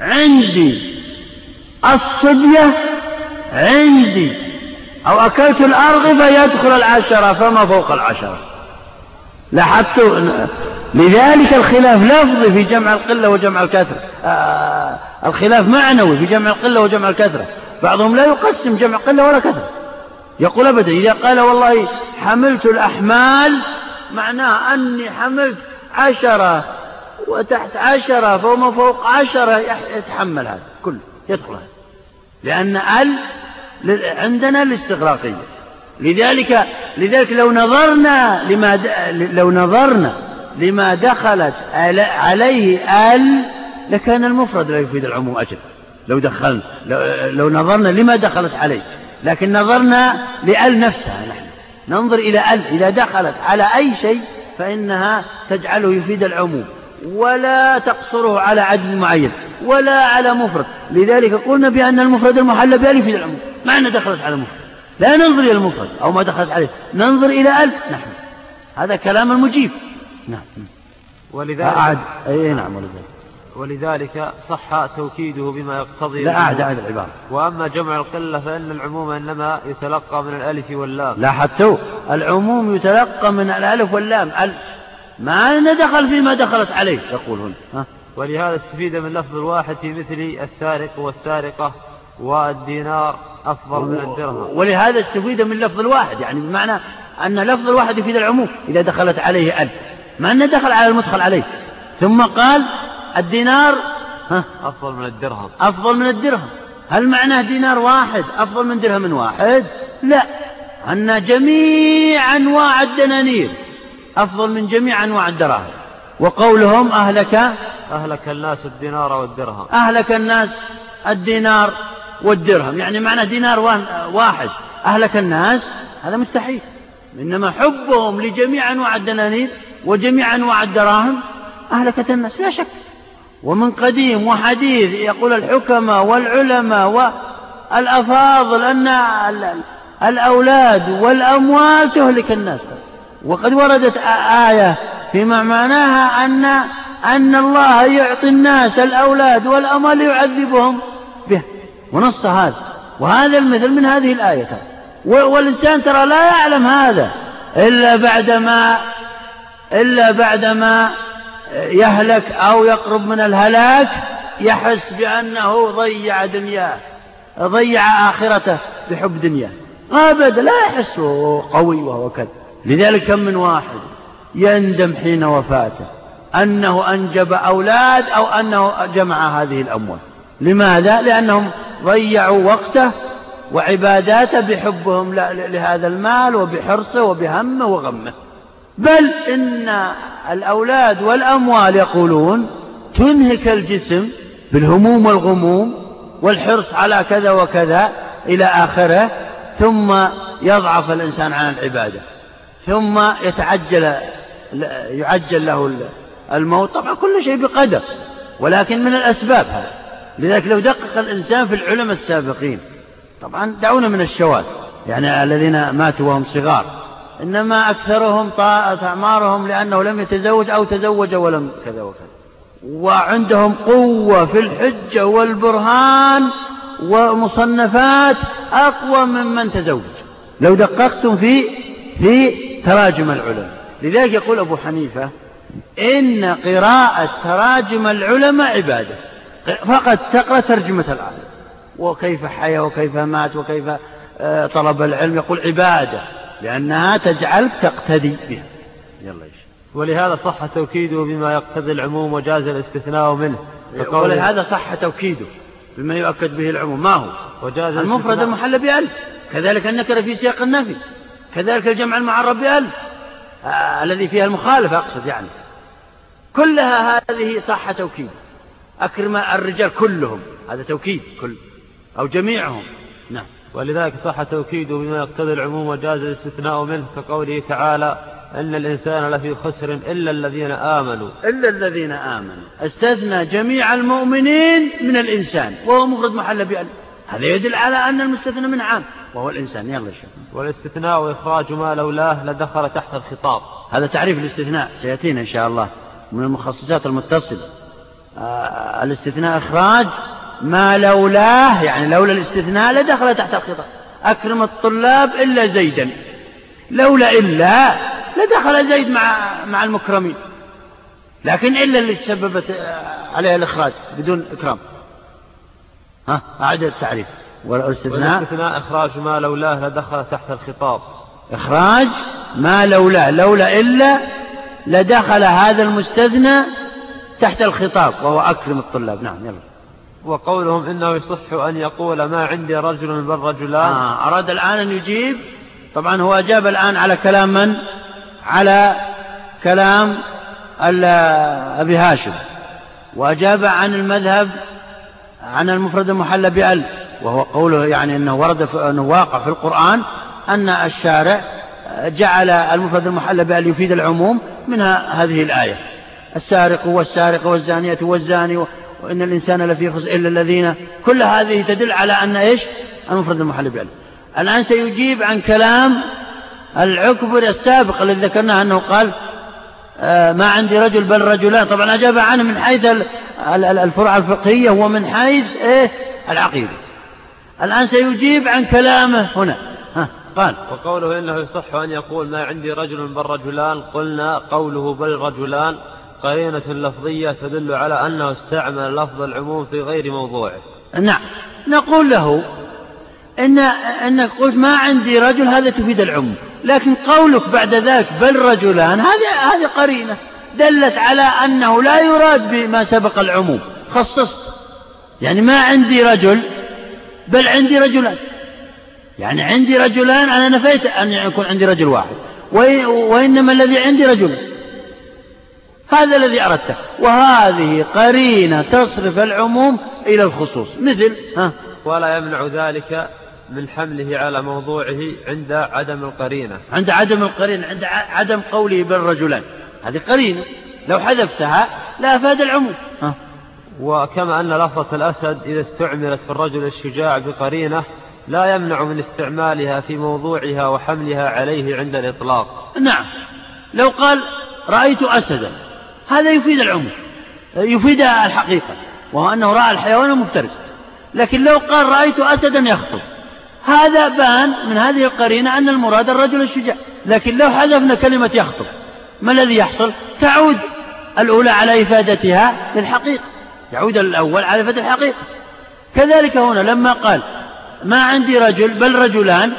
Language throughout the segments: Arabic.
عندي الصبية عندي. أو أكلت الأرغفة يدخل العشرة فما فوق العشرة. لاحظت لذلك الخلاف لفظي في جمع القلة وجمع الكثرة. آه الخلاف معنوي في جمع القلة وجمع الكثرة. بعضهم لا يقسم جمع قلة ولا كثرة. يقول أبدا إذا قال والله حملت الأحمال معناه أني حملت عشرة. وتحت عشرة فوما فوق عشرة يتحمل هذا كله يدخل هذا. لأن ال عندنا الاستغراقية. لذلك لذلك لو نظرنا لما لو نظرنا لما دخلت عليه ال لكان المفرد لا يفيد العموم أجل. لو دخلنا لو, نظرنا لما دخلت عليه. لكن نظرنا لأل نفسها نحن. ننظر إلى آل إذا دخلت على أي شيء فإنها تجعله يفيد العموم. ولا تقصره على عدد معين ولا على مفرد. لذلك قلنا بأن المفرد المحل بأل يفيد العموم. مع أنها دخلت على المفرد لا ننظر إلى المفرد أو ما دخلت عليه. ننظر إلى ألف. نحن هذا كلام المجيب. نعم. ولذلك أعد. أي نعم ولذلك. ولذلك صح توكيده بما يقتضي لا أعد أعد العبارة. وأما جمع القلة فإن العموم إنما يتلقى من الألف واللام. لاحظتوا؟ العموم يتلقى من الألف واللام. ما دخل فيما دخلت عليه يقول هنا. ولهذا استفيد من لفظ الواحد في مثل السارق والسارقة والدينار أفضل من الدرهم. ولهذا استفيد من لفظ الواحد يعني بمعنى أن لفظ الواحد يفيد العموم إذا دخلت عليه ألف. ما أنه دخل على المدخل عليه. ثم قال الدينار ها؟ أفضل من الدرهم. أفضل من الدرهم. هل معناه دينار واحد أفضل من درهم واحد؟ لا. أن جميع أنواع الدنانير أفضل من جميع أنواع الدراهم. وقولهم أهلك أهلك الناس الدينار والدرهم. أهلك الناس الدينار والدرهم. يعني معنى دينار واحد. أهلك الناس هذا مستحيل. إنما حبهم لجميع أنواع الدنانير وجميع أنواع الدراهم أهلكت الناس. لا شك. ومن قديم وحديث يقول الحكماء والعلماء والأفاضل أن الأولاد والأموال تهلك الناس. وقد وردت آية فيما معناها أن أن الله يعطي الناس الأولاد والأموال ليعذبهم به. ونص هذا. وهذا المثل من هذه الآية. والإنسان ترى لا يعلم هذا إلا بعدما إلا بعدما يهلك أو يقرب من الهلاك يحس بأنه ضيع دنياه ضيع آخرته بحب دنياه. أبدا لا يحس قوي وهو كذا لذلك كم من واحد يندم حين وفاته أنه أنجب أولاد أو أنه جمع هذه الأموال. لماذا؟ لأنهم ضيعوا وقته وعباداته بحبهم لهذا المال وبحرصه وبهمه وغمه. بل إن الأولاد والأموال يقولون تنهك الجسم بالهموم والغموم والحرص على كذا وكذا إلى آخره ثم يضعف الإنسان عن العبادة. ثم يتعجل يعجل له الموت. طبعا كل شيء بقدر ولكن من الأسباب هذا. لذلك لو دقق الإنسان في العلماء السابقين طبعا دعونا من الشواذ يعني الذين ماتوا وهم صغار. إنما أكثرهم طاءت أعمارهم لأنه لم يتزوج أو تزوج ولم كذا وكذا. وعندهم قوة في الحجة والبرهان ومصنفات أقوى ممن تزوج. لو دققتم في في تراجم العلماء. لذلك يقول أبو حنيفة إن قراءة تراجم العلماء عبادة. فقط تقرأ ترجمة العالم وكيف حيا وكيف مات وكيف آه، طلب العلم. يقول عبادة لأنها تجعلك تقتدي بها. يلا إيش ولهذا صح توكيده بما يقتضي العموم وجاز الاستثناء منه. ولهذا صح توكيده بما يؤكد به العموم. ما هو؟ وجاز المفرد المحل بألف. كذلك النكرة في سياق النفي. كذلك الجمع المعرب بألف آه الذي فيها المخالفة أقصد يعني. كلها هذه صح توكيد. أكرم الرجال كلهم. هذا توكيد كل أو جميعهم. نعم. ولذلك صح توكيده بما يقتضي العموم وجاز الاستثناء منه كقوله تعالى إن الإنسان لفي خسر إلا الذين آمنوا. إلا الذين آمنوا. استثنى جميع المؤمنين من الإنسان. وهو مفرد محل بأن هذا يدل على أن المستثنى من عام وهو الإنسان يلا شوف والاستثناء وإخراج ما لولاه لدخل تحت الخطاب. هذا تعريف الاستثناء سيأتينا إن شاء الله من المخصصات المتصلة. آه الاستثناء إخراج ما لولاه يعني لولا الاستثناء لدخل تحت الخطاب. أكرم الطلاب إلا زيدا. لولا إلا لدخل زيد مع مع المكرمين. لكن إلا اللي تسببت آه، عليها الإخراج بدون إكرام. ها أعد التعريف. والاستثناء والاستثناء إخراج ما لولاه لدخل تحت الخطاب. إخراج ما لولاه لولا إلا لدخل هذا المستثنى تحت الخطاب وهو أكرم الطلاب. نعم يلا. وقولهم إنه يصح أن يقول ما عندي رجل بل رجلان. آه أراد الآن أن يجيب طبعا هو أجاب الآن على كلام من؟ على كلام أبي هاشم. وأجاب عن المذهب عن المفرد المحلى بأل وهو قوله يعني أنه ورد في أنه واقع في القرآن أن الشارع جعل المفرد المحلى بأل يفيد العموم منها هذه الآية. السارق والسارقة والزانية والزاني وإن الإنسان لفي خسر إلا الذين. كل هذه تدل على أن إيش؟ المفرد المحلى بأل الآن سيجيب عن كلام العكبر السابق الذي ذكرناه أنه قال ما عندي رجل بل رجلان. طبعا أجاب عنه من حيث الفرع الفقهية ومن حيث إيه؟ العقيدة. الآن سيجيب عن كلامه هنا. ها قال. وقوله إنه يصح أن يقول ما عندي رجل بل رجلان قلنا قوله بل رجلان. قرينة لفظية تدل على أنه استعمل لفظ العموم في غير موضوعه. نعم. نقول له إن أنك قلت ما عندي رجل هذا تفيد العموم. لكن قولك بعد ذلك بل رجلان هذه هذه قرينة دلت على أنه لا يراد بما سبق العموم. خصصت. يعني ما عندي رجل بل عندي رجلان. يعني عندي رجلان أنا نفيت أن يكون عندي رجل واحد. وإنما الذي عندي رجل. هذا الذي أردته. وهذه قرينة تصرف العموم إلى الخصوص. مثل ها؟ ولا يمنع ذلك من حمله على موضوعه عند عدم القرينة. عند عدم القرينة عند عدم قوله بالرجلان هذه قرينة. لو حذفتها لا أفاد العموم. ها. وكما أن لفظة الأسد إذا استعملت في الرجل الشجاع بقرينة لا يمنع من استعمالها في موضوعها وحملها عليه عند الإطلاق. نعم. لو قال رأيت أسدا هذا يفيد العموم. يفيد الحقيقة وهو أنه رأى الحيوان مفترس. لكن لو قال رأيت أسدا يخطب. هذا بان من هذه القرينة أن المراد الرجل الشجاع. لكن لو حذفنا كلمة يخطب ما الذي يحصل؟ تعود الأولى على إفادتها للحقيقة. يعود الأول على إفادة الحقيقة. كذلك هنا لما قال ما عندي رجل بل رجلان.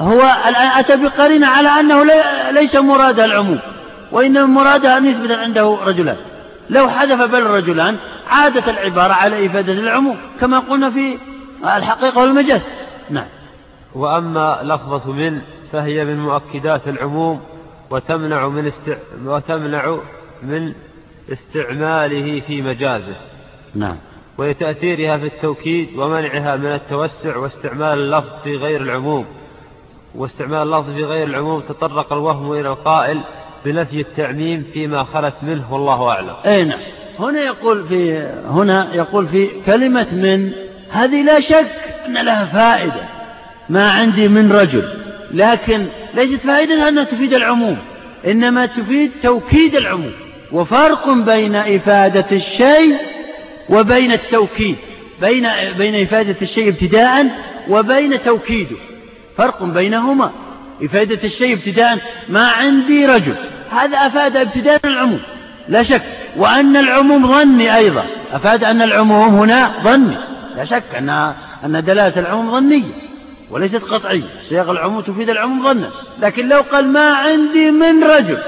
هو الآن أتى بقرينة على أنه ليس مرادها العموم وإنما مرادها أن يثبت عنده رجلان. لو حذف بل رجلان عادت العبارة على إفادة العموم كما قلنا في الحقيقة والمجاز. نعم. وأما لفظة من فهي من مؤكدات العموم وتمنع من استع... وتمنع من استعماله في مجازه. نعم. ولتأثيرها في التوكيد ومنعها من التوسع واستعمال اللفظ في غير العموم. واستعمال اللفظ في غير العموم تطرق الوهم إلى القائل بنفي التعميم فيما خلت منه والله أعلم. أي نعم. هنا يقول في هنا يقول في كلمة من هذه لا شك أن لها فائدة ما عندي من رجل لكن ليست فائدتها أنها تفيد العموم إنما تفيد توكيد العموم وفرق بين إفادة الشيء وبين التوكيد بين بين إفادة الشيء ابتداء وبين توكيده فرق بينهما إفادة الشيء ابتداء ما عندي رجل هذا أفاد ابتداء العموم لا شك وأن العموم ظني أيضا أفاد أن العموم هنا ظني. لا شك أن أن دلالة العموم ظنية وليست قطعية. صيغ العموم تفيد العموم ظنا. لكن لو قال ما عندي من رجل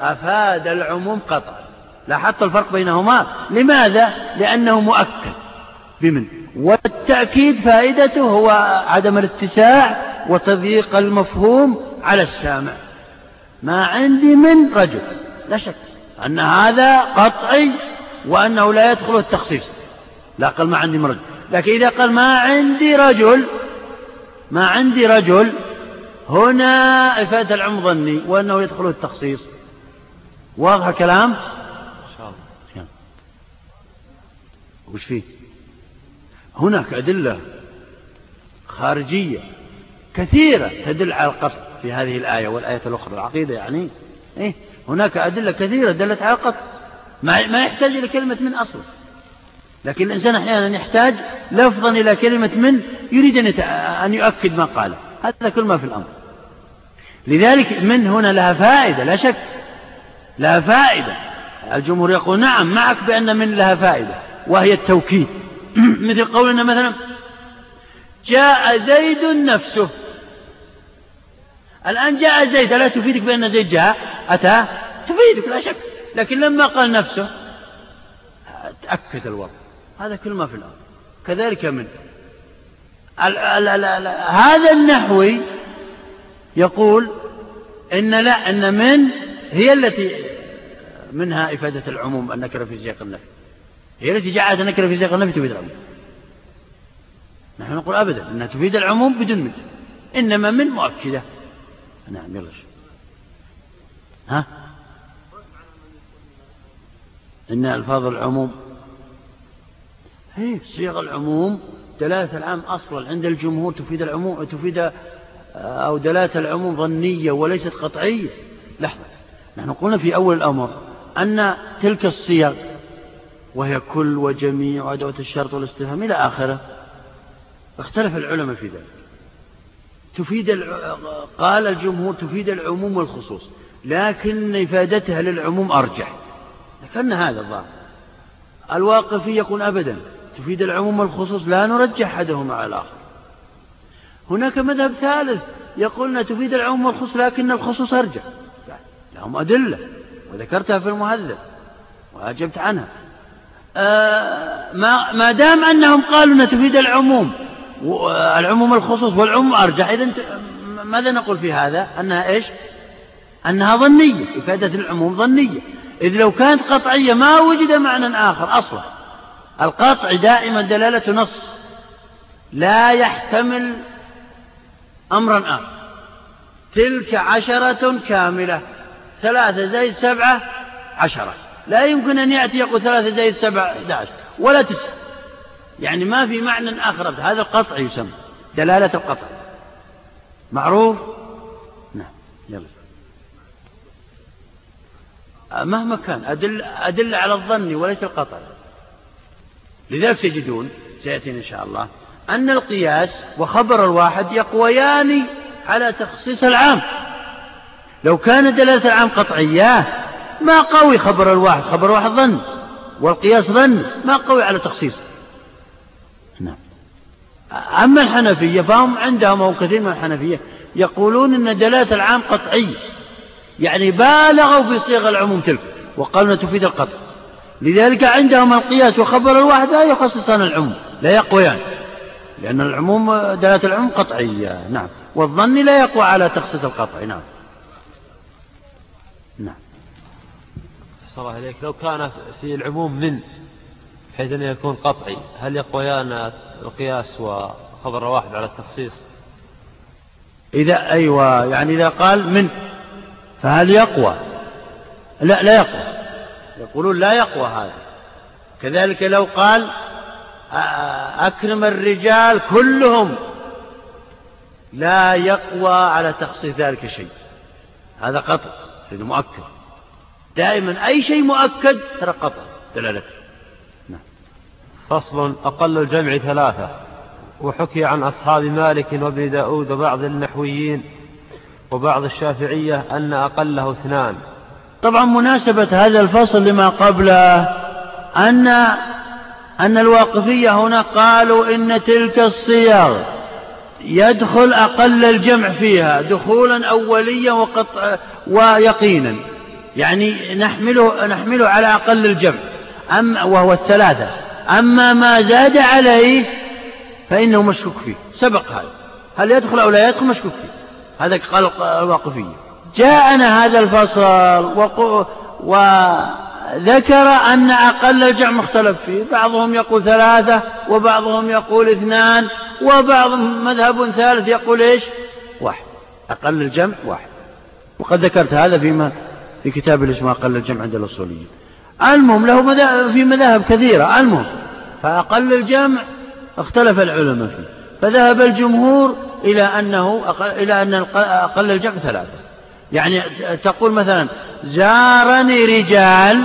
أفاد العموم قطعا. لاحظت الفرق بينهما؟ لماذا؟ لأنه مؤكد. بمن؟ والتأكيد فائدته هو عدم الاتساع وتضييق المفهوم على السامع. ما عندي من رجل. لا شك أن هذا قطعي وأنه لا يدخل التخصيص. لا قال ما عندي من رجل. لكن إذا قال ما عندي رجل ما عندي رجل هنا إفادة العم ظني وأنه يدخل التخصيص واضح الكلام؟ إن شاء الله وش فيه؟ هناك أدلة خارجية كثيرة تدل على القصد في هذه الآية والآية الأخرى العقيدة يعني إيه؟ هناك أدلة كثيرة دلت على القصد ما, ما يحتاج إلى كلمة من أصل لكن الإنسان أحيانا يحتاج لفظا إلى كلمة من يريد أن يؤكد ما قاله. هذا كل ما في الأمر. لذلك من هنا لها فائدة لا شك. لها فائدة. الجمهور يقول نعم معك بأن من لها فائدة وهي التوكيد. مثل قولنا مثلا جاء زيد نفسه. الآن جاء زيد ألا تفيدك بأن زيد جاء؟ أتى؟ تفيدك لا شك. لكن لما قال نفسه تأكد الوضع. هذا كل ما في الأمر كذلك من ال ال ال ال هذا النحوي يقول إن لا إن من هي التي منها إفادة العموم النكرة في سياق النفي. هي التي جعلت النكرة في سياق النفي تفيد العموم. نحن نقول أبدا أنها تفيد العموم بدون من إنما من مؤكدة. نعم يلا ها؟ إن ألفاظ العموم صيغ العموم دلالة العام أصلا عند الجمهور تفيد العموم تفيد آه، أو دلالة العموم ظنية وليست قطعية. لحظة. نحن قلنا في أول الأمر أن تلك الصيغ وهي كل وجميع وأدوة الشرط والاستفهام إلى آخره. اختلف العلماء في ذلك. تفيد قال الجمهور تفيد العموم والخصوص لكن إفادتها للعموم أرجح. لكن هذا الظاهر. الواقفي يقول أبدا. تفيد العموم والخصوص لا نرجح أحدهما على الآخر. هناك مذهب ثالث يقول تفيد العموم والخصوص لكن الخصوص أرجح. لهم أدلة وذكرتها في المهذب وأجبت عنها. آه ما, ما دام أنهم قالوا أن تفيد العموم العموم الخصوص والعموم أرجح. إذا ماذا نقول في هذا؟ أنها إيش؟ أنها ظنية إفادة العموم ظنية. إذ لو كانت قطعية ما وجد معنى آخر أصلا. القطع دائما دلالة نص. لا يحتمل أمرا آخر. تلك عشرة كاملة. ثلاثة زائد سبعة عشرة. لا يمكن أن يأتي يقول ثلاثة زائد سبعة أحد ولا تسعة يعني ما في معنى آخر هذا القطع يسمى دلالة القطع. معروف؟ نعم. يلا. مهما كان أدل, أدل على الظن وليس القطع. لذلك تجدون سيأتينا إن شاء الله أن القياس وخبر الواحد يقويان على تخصيص العام. لو كان دلالة العام قطعية ما قوي خبر الواحد؟ خبر الواحد ظن والقياس ظن ما قوي على تخصيص نعم. أما الحنفية فهم عندهم أو كثير من الحنفية يقولون أن دلالة العام قطعية يعني بالغوا في صيغ العموم تلك وقالوا تفيد القطع. لذلك عندهم القياس وخبر الواحد لا يخصصان العموم لا يقويان لأن العموم دلالة العموم قطعية نعم. والظن لا يقوى على تخصيص القطع نعم. نعم. الله إليك. لو كان في العموم من بحيث أنه يكون قطعي هل يقويان القياس وخبر الواحد على التخصيص؟ إذا أيوة يعني إذا قال من فهل يقوى؟ لا لا يقوى. يقولون لا يقوى هذا. كذلك لو قال أكرم الرجال كلهم لا يقوى على تخصيص ذلك الشيء هذا قطع هذا مؤكد. دائما أي شيء مؤكد ترى قطع دلالته. نعم. فصل أقل الجمع ثلاثة. وحكي عن أصحاب مالك وابن داود وبعض النحويين وبعض الشافعية أن أقله اثنان. طبعا مناسبة هذا الفصل لما قبله أن أن الواقفية هنا قالوا إن تلك الصيغ يدخل أقل الجمع فيها دخولا أوليا وقطع ويقينا. يعني نحمله, نحمله على أقل الجمع. أما وهو الثلاثة. أما ما زاد عليه فإنه مشكوك فيه. سبق هذا. هل يدخل أو لا يدخل مشكوك فيه. هذا قال الواقفية. جاءنا هذا الفصل وذكر أن أقل الجمع مختلف فيه. بعضهم يقول ثلاثة وبعضهم يقول اثنان وبعضهم مذهب ثالث يقول إيش؟ واحد. أقل الجمع واحد. وقد ذكرت هذا فيما في كتاب الاسم أقل الجمع عند الأصوليين. المهم له في مذاهب كثيرة. المهم فأقل الجمع اختلف العلماء فيه. فذهب الجمهور إلى أنه أقل إلى أن أقل الجمع ثلاثة. يعني تقول مثلا زارني رجال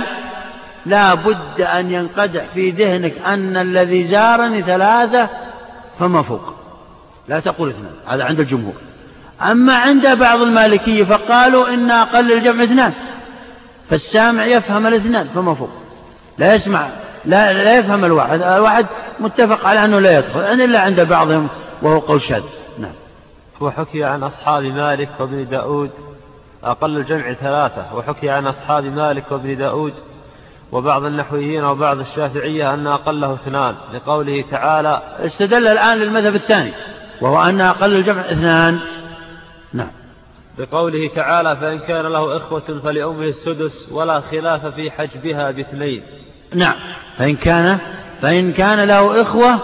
لا بد أن ينقدح في ذهنك أن الذي زارني ثلاثة فما فوق. لا تقول اثنان هذا عند الجمهور. أما عند بعض المالكية فقالوا إن أقل الجمع اثنان فالسامع يفهم الاثنان فما فوق. لا يسمع لا, لا يفهم الواحد. الواحد متفق على أنه لا يدخل إلا عند بعضهم وهو قول شاذ. نعم. وحكي عن أصحاب مالك وابن داود. أقل الجمع ثلاثة وحكي عن أصحاب مالك وابن داود وبعض النحويين وبعض الشافعية أن أقله اثنان لقوله تعالى استدل الآن للمذهب الثاني وهو أن أقل الجمع اثنان. نعم. بقوله تعالى فإن كان له إخوة فلأمه السدس ولا خلاف في حجبها باثنين. نعم. فإن كان فإن كان له إخوة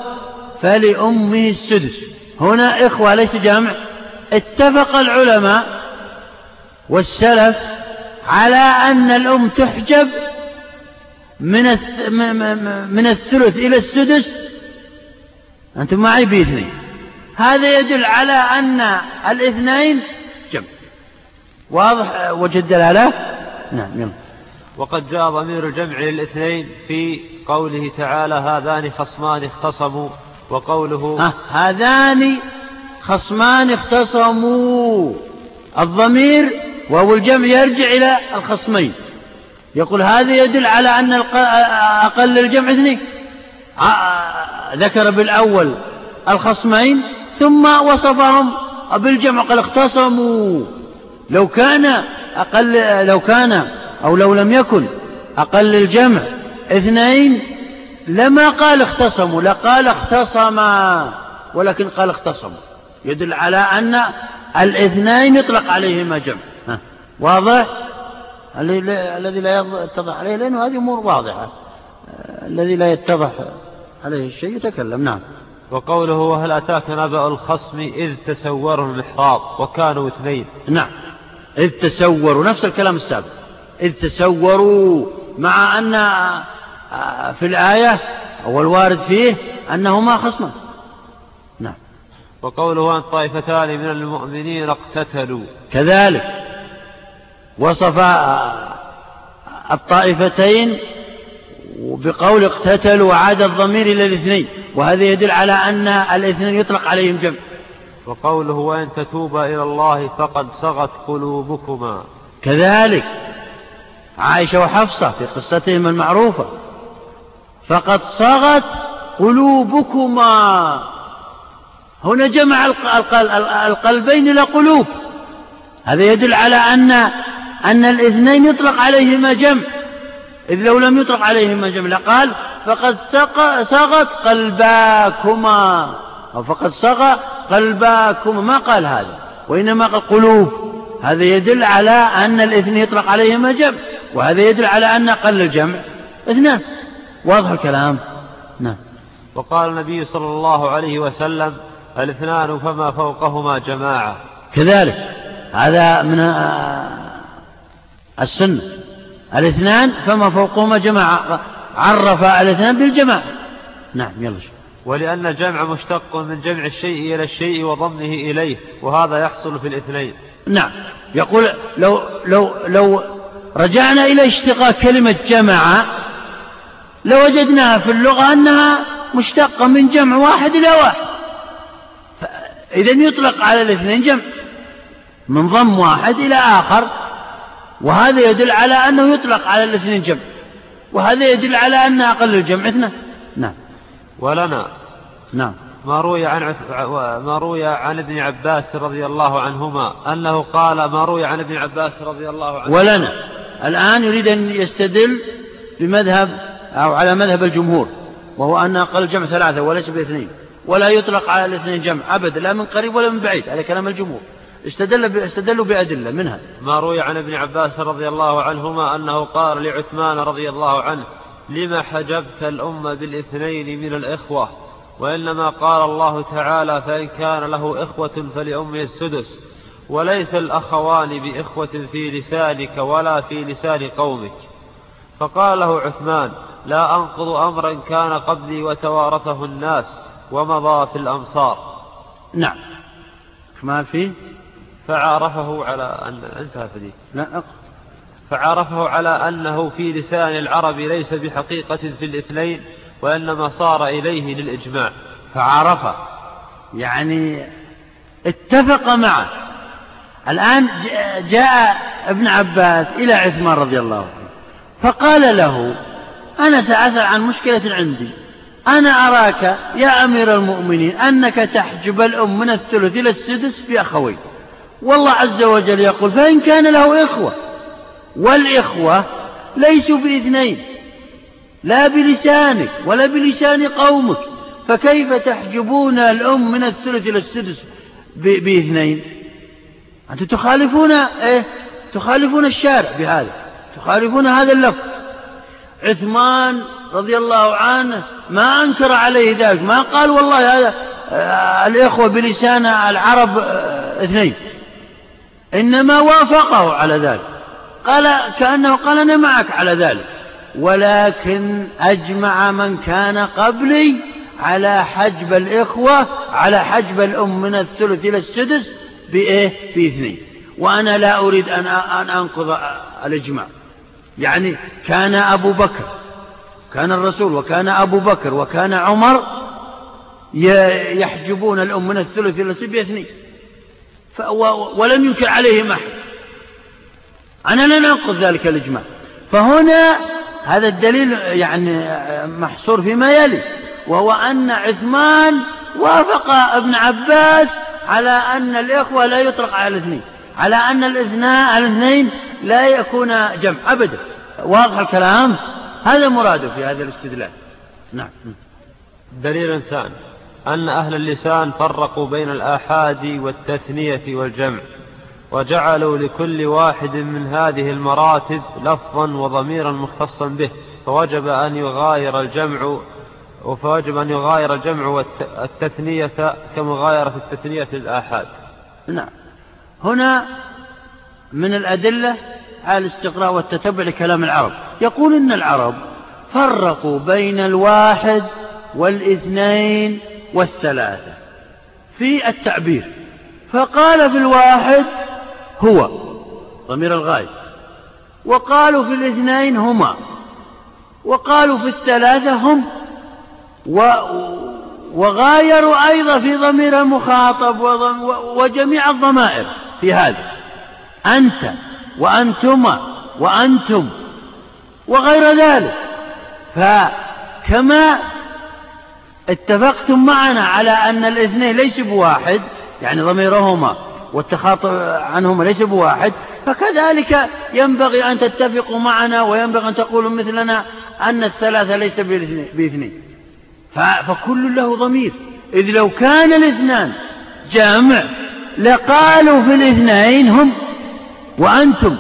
فلأمه السدس. هنا إخوة ليس جمع اتفق العلماء والسلف على أن الأم تحجب من من الثلث إلى السدس. أنتم معي باثنين هذا يدل على أن الاثنين جمع. واضح وجه الدلالة؟ نعم يلا. وقد جاء ضمير الجمع للاثنين في قوله تعالى هذان خصمان اختصموا. وقوله هذان خصمان اختصموا. الضمير وهو الجمع يرجع إلى الخصمين. يقول هذا يدل على أن أقل الجمع اثنين. ذكر بالأول الخصمين ثم وصفهم بالجمع. قال اختصموا. لو كان أقل لو كان أو لو لم يكن أقل الجمع اثنين لما قال اختصموا لقال اختصما ولكن قال اختصموا. يدل على أن الاثنين يطلق عليهما جمع. واضح؟ الذي لا يتضح عليه لأنه هذه أمور واضحة. الذي لا يتضح عليه الشيء يتكلم. نعم. وقوله وهل أتاك نبأ الخصم إذ تسوروا المحراب وكانوا اثنين؟ نعم. إذ تسوروا نفس الكلام السابق. إذ تسوروا مع أن آه، في الآية أو الوارد فيه أنهما خصمان. نعم. وقوله أن طائفتان من المؤمنين اقتتلوا. كذلك. وصف الطائفتين بقول اقتتلوا وعاد الضمير إلى الاثنين وهذا يدل على أن الاثنين يطلق عليهم جمع. وقوله وإن تتوبا إلى الله فقد صغت قلوبكما. كذلك عائشة وحفصة في قصتهم المعروفة فقد صغت قلوبكما. هنا جمع القلبين إلى قلوب. هذا يدل على أن أن الاثنين يطلق عليهما جمع. إذ لو لم يطلق عليهما جمع لقال فقد صغت قلباكما. أو فقد صغى قلباكما. ما قال هذا؟ وإنما قال قلوب. هذا يدل على أن الاثنين يطلق عليهما جمع. وهذا يدل على أن أقل الجمع اثنان. واضح الكلام؟ نعم. وقال النبي صلى الله عليه وسلم الاثنان فما فوقهما جماعة. كذلك. هذا من السنة. الاثنان فما فوقهما جماعة عرف الاثنان بالجماعة نعم يلا شو. ولأن الجمع مشتق من جمع الشيء إلى الشيء وضمه إليه وهذا يحصل في الاثنين. نعم. يقول لو لو لو رجعنا إلى اشتقاق كلمة جمع لوجدناها في اللغة أنها مشتقة من جمع واحد إلى واحد. إذا يطلق على الاثنين جمع من ضم واحد إلى آخر. وهذا يدل على أنه يطلق على الاثنين جمع وهذا يدل على أن أقل الجمع اثنان. نعم. ولنا. نعم. ما روي عن ما روي عن ابن عباس رضي الله عنهما أنه قال ما روي عن ابن عباس رضي الله عنه. ولنا. الآن يريد أن يستدل بمذهب أو على مذهب الجمهور وهو أن أقل الجمع ثلاثة وليس باثنين ولا يطلق على الاثنين جمع أبدا لا من قريب ولا من بعيد هذا كلام الجمهور. استدل استدلوا بأدلة منها. ما روي عن ابن عباس رضي الله عنهما أنه قال لعثمان رضي الله عنه لم حجبت الأمة بالإثنين من الإخوة؟ وإنما قال الله تعالى فإن كان له إخوة فلأمه السدس وليس الأخوان بإخوة في لسانك ولا في لسان قومك. فقال له عثمان لا أنقض أمرا كان قبلي وتوارثه الناس ومضى في الأمصار. نعم. ما في فعارفه على أن انتهى فدي لا أقل. فعرفه على أنه في لسان العرب ليس بحقيقة في الاثنين وإنما صار إليه للإجماع. فعرفه يعني اتفق معه. الآن جاء ابن عباس إلى عثمان رضي الله عنه فقال له أنا سأسأل عن مشكلة عندي. أنا أراك يا أمير المؤمنين أنك تحجب الأم من الثلث إلى السدس بأخوين والله عز وجل يقول فإن كان له إخوة والإخوة ليسوا باثنين لا بلسانك ولا بلسان قومك فكيف تحجبون الأم من الثلث إلى السدس باثنين؟ أنتم تخالفون إيه تخالفون الشارع بهذا تخالفون هذا اللفظ. عثمان رضي الله عنه ما أنكر عليه ذلك ما قال والله هذا آه، الإخوة بلسان العرب آه، اثنين. إنما وافقه على ذلك. قال كأنه قال أنا معك على ذلك. ولكن أجمع من كان قبلي على حجب الإخوة على حجب الأم من الثلث إلى السدس بإيه؟ بإثنين. وأنا لا أريد أن أن أنقض الإجماع. يعني كان أبو بكر كان الرسول وكان أبو بكر وكان عمر يحجبون الأم من الثلث إلى السدس بإثنين. ولم ينكر عليهم أحد. أنا لا ننقض ذلك الإجماع. فهنا هذا الدليل يعني محصور فيما يلي وهو أن عثمان وافق ابن عباس على أن الإخوة لا يطلق على الاثنين على أن الاثنين لا يكون جمع أبدا. واضح الكلام؟ هذا مراده في هذا الاستدلال. نعم. دليل ثاني. أن أهل اللسان فرقوا بين الآحاد والتثنية والجمع وجعلوا لكل واحد من هذه المراتب لفظا وضميرا مختصا به فوجب أن يغاير الجمع فوجب أن يغاير الجمع والتثنية كمغايرة التثنية للآحاد. نعم. هنا من الأدلة على الاستقراء والتتبع لكلام العرب. يقول إن العرب فرقوا بين الواحد والإثنين والثلاثة في التعبير. فقال في الواحد هو ضمير الغاية. وقالوا في الاثنين هما. وقالوا في الثلاثة هم. و وغايروا أيضا في ضمير المخاطب وجميع الضمائر في هذا. أنت وأنتما وأنتم. وغير ذلك. فكما اتفقتم معنا على أن الاثنين ليس بواحد يعني ضميرهما والتخاطب عنهما ليس بواحد فكذلك ينبغي أن تتفقوا معنا وينبغي أن تقولوا مثلنا أن الثلاثة ليس باثنين. فكل له ضمير. إذ لو كان الاثنان جامع لقالوا في الاثنين هم وأنتم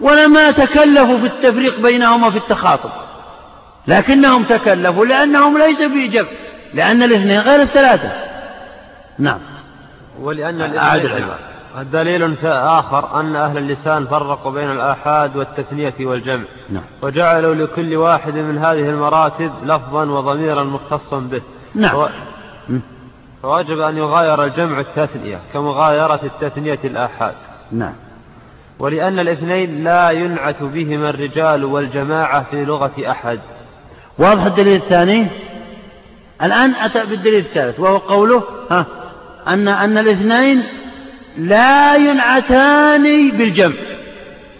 ولما تكلفوا في التفريق بينهما في التخاطب. لكنهم تكلفوا لأنهم ليس في جمع لأن الاثنين غير الثلاثة. نعم. ولأن الدليل آخر أن أهل اللسان فرقوا بين الآحاد والتثنية والجمع. نعم. وجعلوا لكل واحد من هذه المراتب لفظا وضميرا مختصا به. نعم. و... فوجب أن يغاير الجمع التثنية كمغايرة التثنية الآحاد. نعم. ولأن الاثنين لا ينعت بهما الرجال والجماعة في لغة أحد. واضح الدليل الثاني؟ الآن أتى بالدليل الثالث وهو قوله ها أن أن الاثنين لا ينعتان بالجمع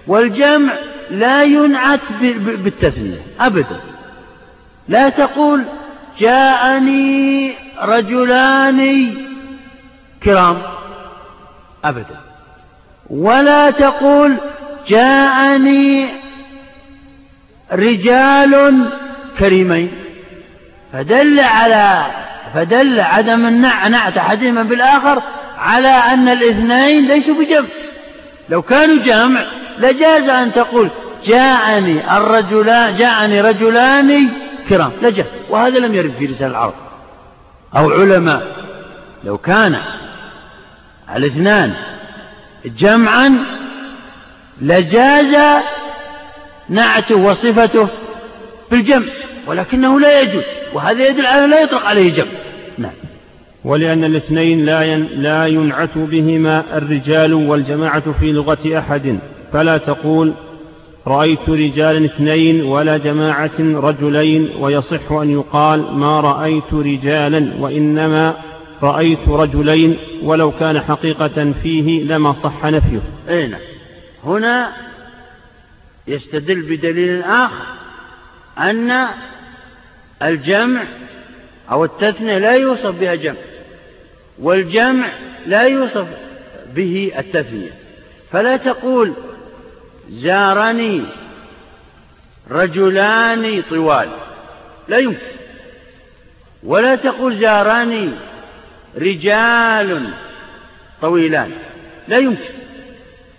والجمع لا ينعت بالتثنية أبدا. لا تقول جاءني رجلان كرام أبدا. ولا تقول جاءني رجال كريمين فدل على فدل عدم النعت أحدهما بالآخر على أن الاثنين ليسوا بجمع. لو كانوا جمع لجاز أن تقول جاءني الرجلان جاءني رجلان كرام لجاز وهذا لم يرد في لسان العرب. أو علماء لو كان الاثنان جمعا لجاز نعته وصفته بالجمع ولكنه لا يجوز وهذا يدل على لا يطلق عليه جمع. نعم. ولأن الاثنين لا ين لا ينعت بهما الرجال والجماعة في لغة أحد. فلا تقول رأيت رجالا اثنين ولا جماعة رجلين ويصح أن يقال ما رأيت رجالا وإنما رأيت رجلين ولو كان حقيقة فيه لما صح نفيه. أين نعم. هنا يستدل بدليل آخر. أن الجمع أو التثنية لا يوصف بها جمع والجمع لا يوصف به التثنية. فلا تقول زارني رجلان طوال لا يمكن. ولا تقول زارني رجال طويلان لا يمكن.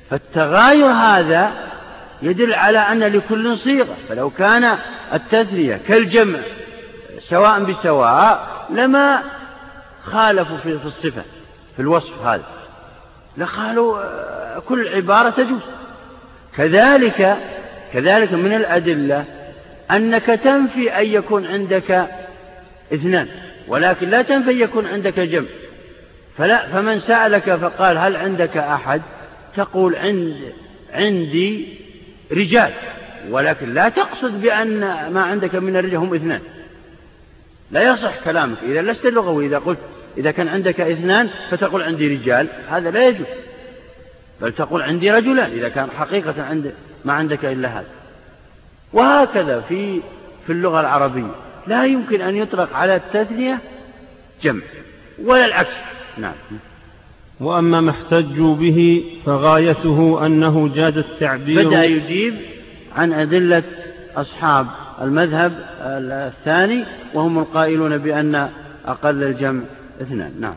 فالتغاير هذا يدل على أن لكل صيغة فلو كان التثنية كالجمع سواء بسواء لما خالفوا في الصفة في الوصف هذا. لقالوا آه، كل عبارة تجوز. كذلك كذلك من الأدلة أنك تنفي أن يكون عندك اثنان ولكن لا تنفي أن يكون عندك جمع. فلا فمن سألك فقال هل عندك أحد؟ تقول عند عندي رجال. ولكن لا تقصد بأن ما عندك من الرجال هم اثنان. لا يصح كلامك إذا لست لغوي إذا قلت إذا كان عندك اثنان فتقول عندي رجال هذا لا يجوز. بل تقول عندي رجلان إذا كان حقيقة عند ما عندك إلا هذا. وهكذا في في اللغة العربية. لا يمكن أن يطلق على التثنية جمع ولا العكس. نعم. وأما ما احتجوا به فغايته أنه جاز التعبير بدأ يجيب؟ عن أدلة أصحاب المذهب الثاني وهم القائلون بأن أقل الجمع اثنان. نعم.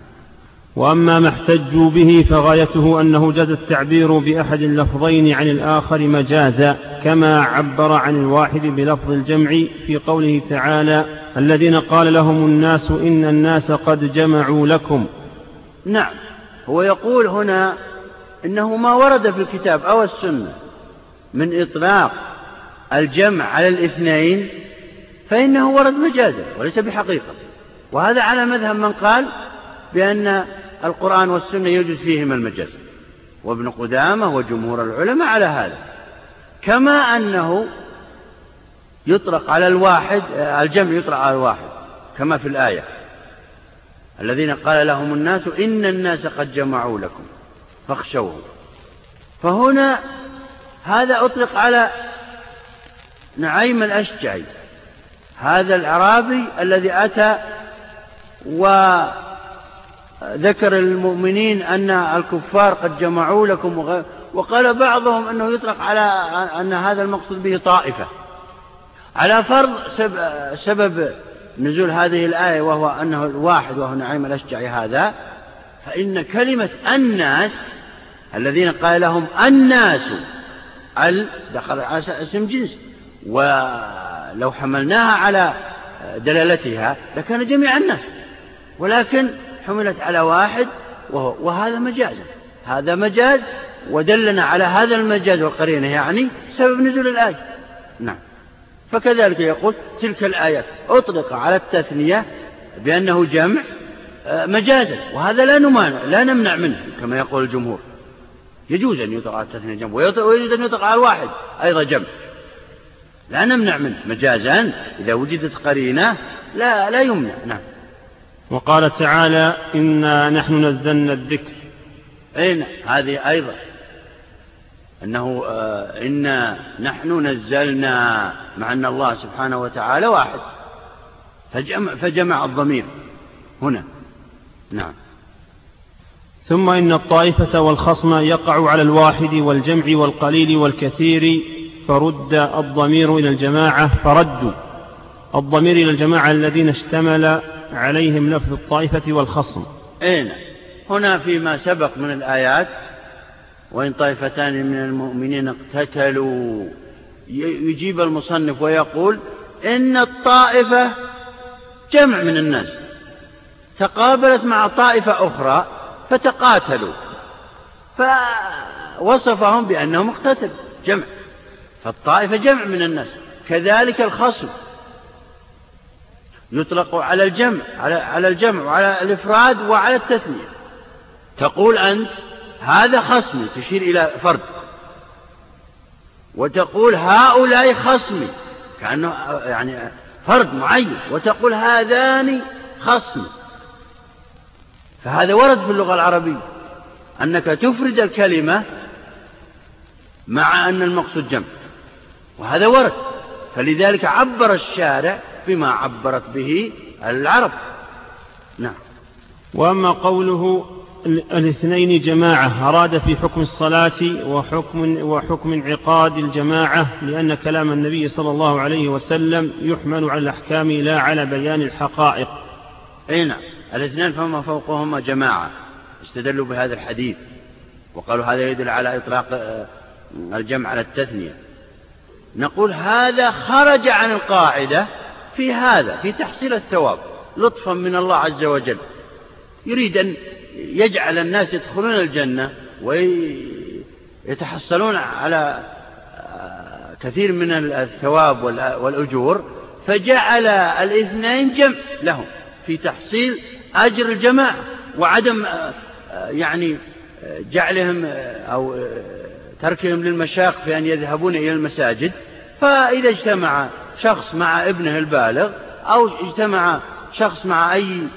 وأما ما احتجوا به فغايته أنه جاز التعبير بأحد اللفظين عن الآخر مجازا كما عبر عن الواحد بلفظ الجمع في قوله تعالى الذين قال لهم الناس إن الناس قد جمعوا لكم. نعم. هو يقول هنا إنه ما ورد في الكتاب أو السنة من إطلاق الجمع على الاثنين فإنه ورد مجازا وليس بحقيقة. وهذا على مذهب من قال بأن القرآن والسنة يوجد فيهما المجاز. وابن قدامة وجمهور العلماء على هذا. كما أنه يطلق على الواحد الجمع يطلق على الواحد كما في الآية. الذين قال لهم الناس إن الناس قد جمعوا لكم فاخشوهم. فهنا هذا أطلق على نعيم الأشجعي هذا الأعرابي الذي أتى وذكر المؤمنين أن الكفار قد جمعوا لكم وقال بعضهم أنه يطلق على أن هذا المقصود به طائفة. على فرض سبب نزول هذه الآية وهو أنه الواحد وهو نعيم الأشجعي هذا فإن كلمة الناس الذين قال لهم الناس ال دخل على اسم جنس. ولو حملناها على دلالتها لكان جميع الناس. ولكن حملت على واحد وهو وهذا مجاز. هذا مجاز ودلنا على هذا المجاز والقرينة يعني سبب نزول الآية. نعم. فكذلك يقول تلك الآيات أطلق على التثنية بأنه جمع آه، مجازا. وهذا لا نمانع لا نمنع منه كما يقول الجمهور. يجوز أن يطلق على التثنية جمع ويجوز أن يطلق على الواحد أيضا جمع. لا نمنع منه مجازا إذا وجدت قرينة لا لا يمنع. نعم. وقال تعالى إنا نحن نزلنا الذكر. أين هذه أيضا. أنه آه إنا نحن نزلنا مع أن الله سبحانه وتعالى واحد. فجمع, فجمع الضمير هنا. نعم. ثم إن الطائفة والخصم يقع على الواحد والجمع والقليل والكثير فرد الضمير إلى الجماعة فردوا الضمير إلى الجماعة الذين اشتمل عليهم لفظ الطائفة والخصم. أين هنا فيما سبق من الآيات وإن طائفتان من المؤمنين اقتتلوا يجيب المصنف ويقول إن الطائفة جمع من الناس تقابلت مع طائفة أخرى فتقاتلوا. فوصفهم بأنهم اقتتلوا جمع. فالطائفة جمع من الناس. كذلك الخصم. يطلق على الجمع على على الجمع وعلى الإفراد وعلى التثنية. تقول أنت هذا خصمي تشير إلى فرد. وتقول هؤلاء خصمي كأنه يعني فرد معين. وتقول هذان خصمي فهذا ورد في اللغة العربية أنك تفرد الكلمة مع أن المقصود جمع وهذا ورد فلذلك عبر الشارع بما عبرت به العرب. نعم. وأما قوله الاثنين جماعة أراد في حكم الصلاة وحكم, وحكم انعقاد الجماعة لأن كلام النبي صلى الله عليه وسلم يحمل على الأحكام لا على بيان الحقائق. أي نعم. الاثنين فما فوقهما جماعة استدلوا بهذا الحديث وقالوا هذا يدل على إطلاق آه، الجمع على التثنية. نقول هذا خرج عن القاعدة في هذا في تحصيل الثواب لطفا من الله عز وجل. يريد أن يجعل الناس يدخلون الجنة ويتحصلون على آه، كثير من الثواب والأجور فجعل الاثنين جمع لهم في تحصيل أجر الجماعة وعدم آه، آه، يعني جعلهم أو تركهم للمشاق في أن يذهبون إلى المساجد. فإذا اجتمع شخص مع ابنه البالغ أو اجتمع شخص مع أي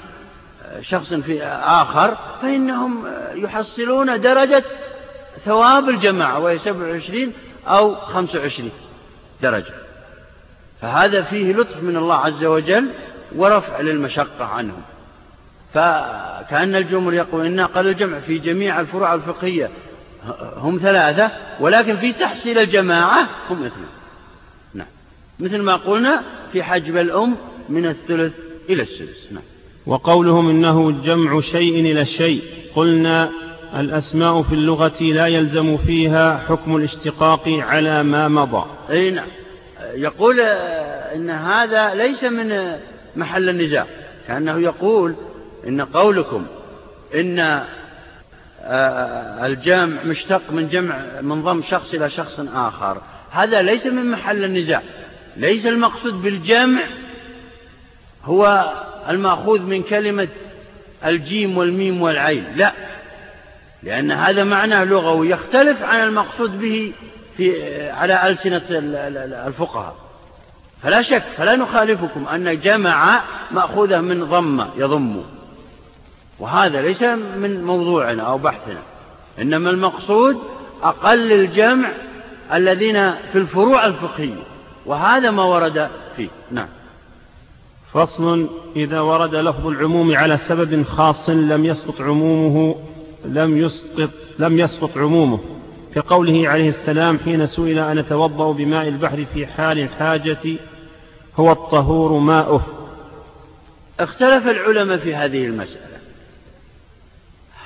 شخص في آخر فإنهم يحصلون درجة ثواب الجماعة وهي 27 أو 25 درجة. فهذا فيه لطف من الله عز وجل ورفع للمشقة عنهم. فكأن الجمهور يقول إن قال الجمع في جميع الفروع الفقهية هم ثلاثة ولكن في تحصيل الجماعة هم اثنين نعم. مثل ما قلنا في حجب الأم من الثلث إلى السدس. نعم. وقولهم إنه جمع شيء إلى شيء. قلنا الأسماء في اللغة لا يلزم فيها حكم الاشتقاق على ما مضى. أي نعم. يقول إن هذا ليس من محل النزاع. كأنه يقول إن قولكم إن آه، الجمع مشتق من جمع من ضم شخص إلى شخص آخر. هذا ليس من محل النزاع. ليس المقصود بالجمع هو المأخوذ من كلمة الجيم والميم والعين. لا. لأن هذا معناه لغوي يختلف عن المقصود به في على ألسنة الفقهاء. فلا شك فلا نخالفكم أن جمع مأخوذة من ضم يضم. وهذا ليس من موضوعنا أو بحثنا إنما المقصود أقل الجمع الذين في الفروع الفقهية وهذا ما ورد فيه. نعم. فصل إذا ورد لفظ العموم على سبب خاص لم يسقط عمومه لم يسقط لم يسقط عمومه. كقوله عليه السلام حين سئل أن أتوضأ بماء البحر في حال الحاجة؟ هو الطهور ماؤه. اختلف العلماء في هذه المسألة.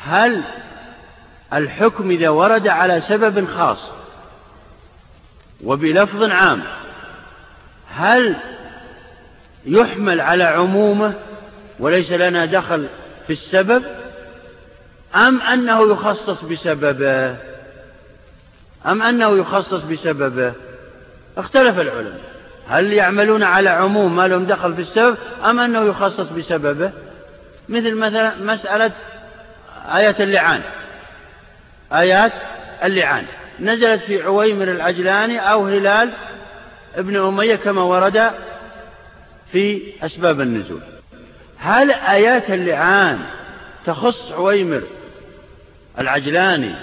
هل الحكم إذا ورد على سبب خاص وبلفظ عام هل يحمل على عمومه وليس لنا دخل في السبب أم أنه يخصص بسببه؟ أم أنه يخصص بسببه؟ اختلف العلماء. هل يعملون على عموم ما لهم دخل في السبب أم أنه يخصص بسببه؟ مثل مثلا مسألة آية اللعان. آيات اللعان. نزلت في عويمر العجلاني أو هلال ابن أمية كما ورد في أسباب النزول. هل آيات اللعان تخص عويمر العجلاني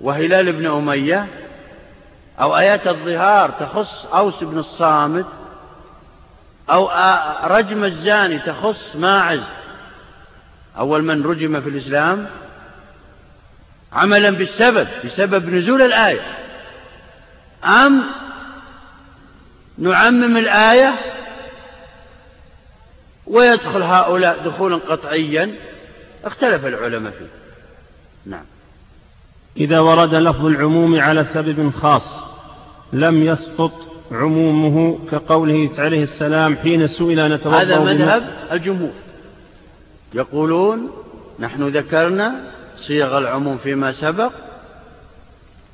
وهلال بن أمية؟ أو آيات الظهار تخص أوس بن الصامت؟ أو رجم الزاني تخص ماعز؟ أول من رجم في الإسلام عملا بالسبب بسبب نزول الآية. أم نعمم الآية ويدخل هؤلاء دخولا قطعيا؟ اختلف العلماء فيه. نعم. إذا ورد لفظ العموم على سبب خاص لم يسقط عمومه كقوله عليه السلام حين سئل نتوضأ هذا مذهب الجمهور. يقولون نحن ذكرنا صيغ العموم فيما سبق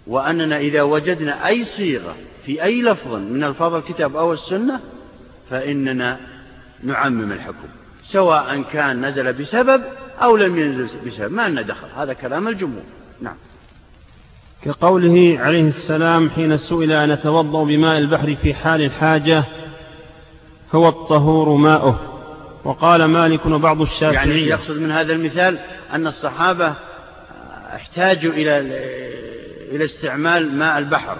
وأننا إذا وجدنا أي صيغة في أي لفظ من ألفاظ الكتاب أو السنة فإننا نعمم الحكم سواء كان نزل بسبب أو لم ينزل بسبب ما لنا دخل هذا كلام الجمهور نعم. كقوله عليه السلام حين سئل أن أتوضأ بماء البحر في حال الحاجة هو الطهور ماؤه. وقال مالك وبعض الشافعية. يعني يقصد من هذا المثال أن الصحابة احتاجوا إلى إلى استعمال ماء البحر.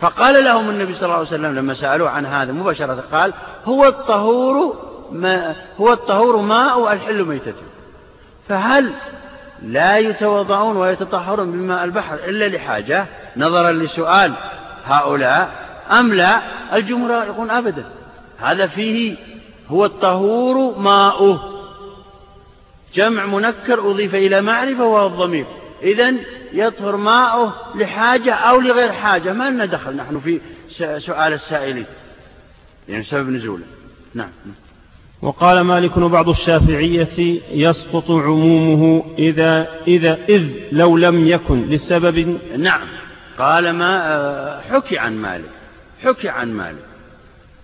فقال لهم النبي صلى الله عليه وسلم لما سألوه عن هذا مباشرة قال هو الطهور ما هو الطهور ماء الحل ميتته. فهل لا يتوضعون ويتطهرون بماء البحر إلا لحاجة؟ نظرا لسؤال هؤلاء أم لا؟ الجمهور يقول أبدا. هذا فيه هو الطهور ماؤه. جمع منكر أضيف إلى معرفة وهو الضمير. إذا يطهر ماؤه لحاجة أو لغير حاجة. ما لنا دخل نحن في سؤال السائلين. يعني سبب نزوله. نعم. وقال مالك وبعض الشافعية يسقط عمومه إذا إذا إذ لو لم يكن لسبب. نعم. قال ما آه، حكي عن مالك. حكي عن مالك.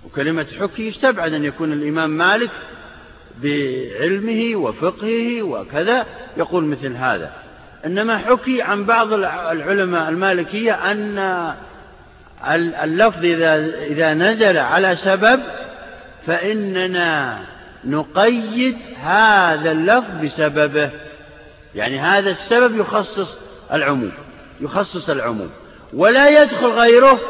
وكلمة حكي يستبعد أن يكون الإمام مالك بعلمه وفقهه وكذا يقول مثل هذا. إنما حكي عن بعض العلماء المالكية أن اللفظ إذا, نزل على سبب فإننا نقيد هذا اللفظ بسببه. يعني هذا السبب يخصص العموم يخصص العموم. ولا يدخل غيره.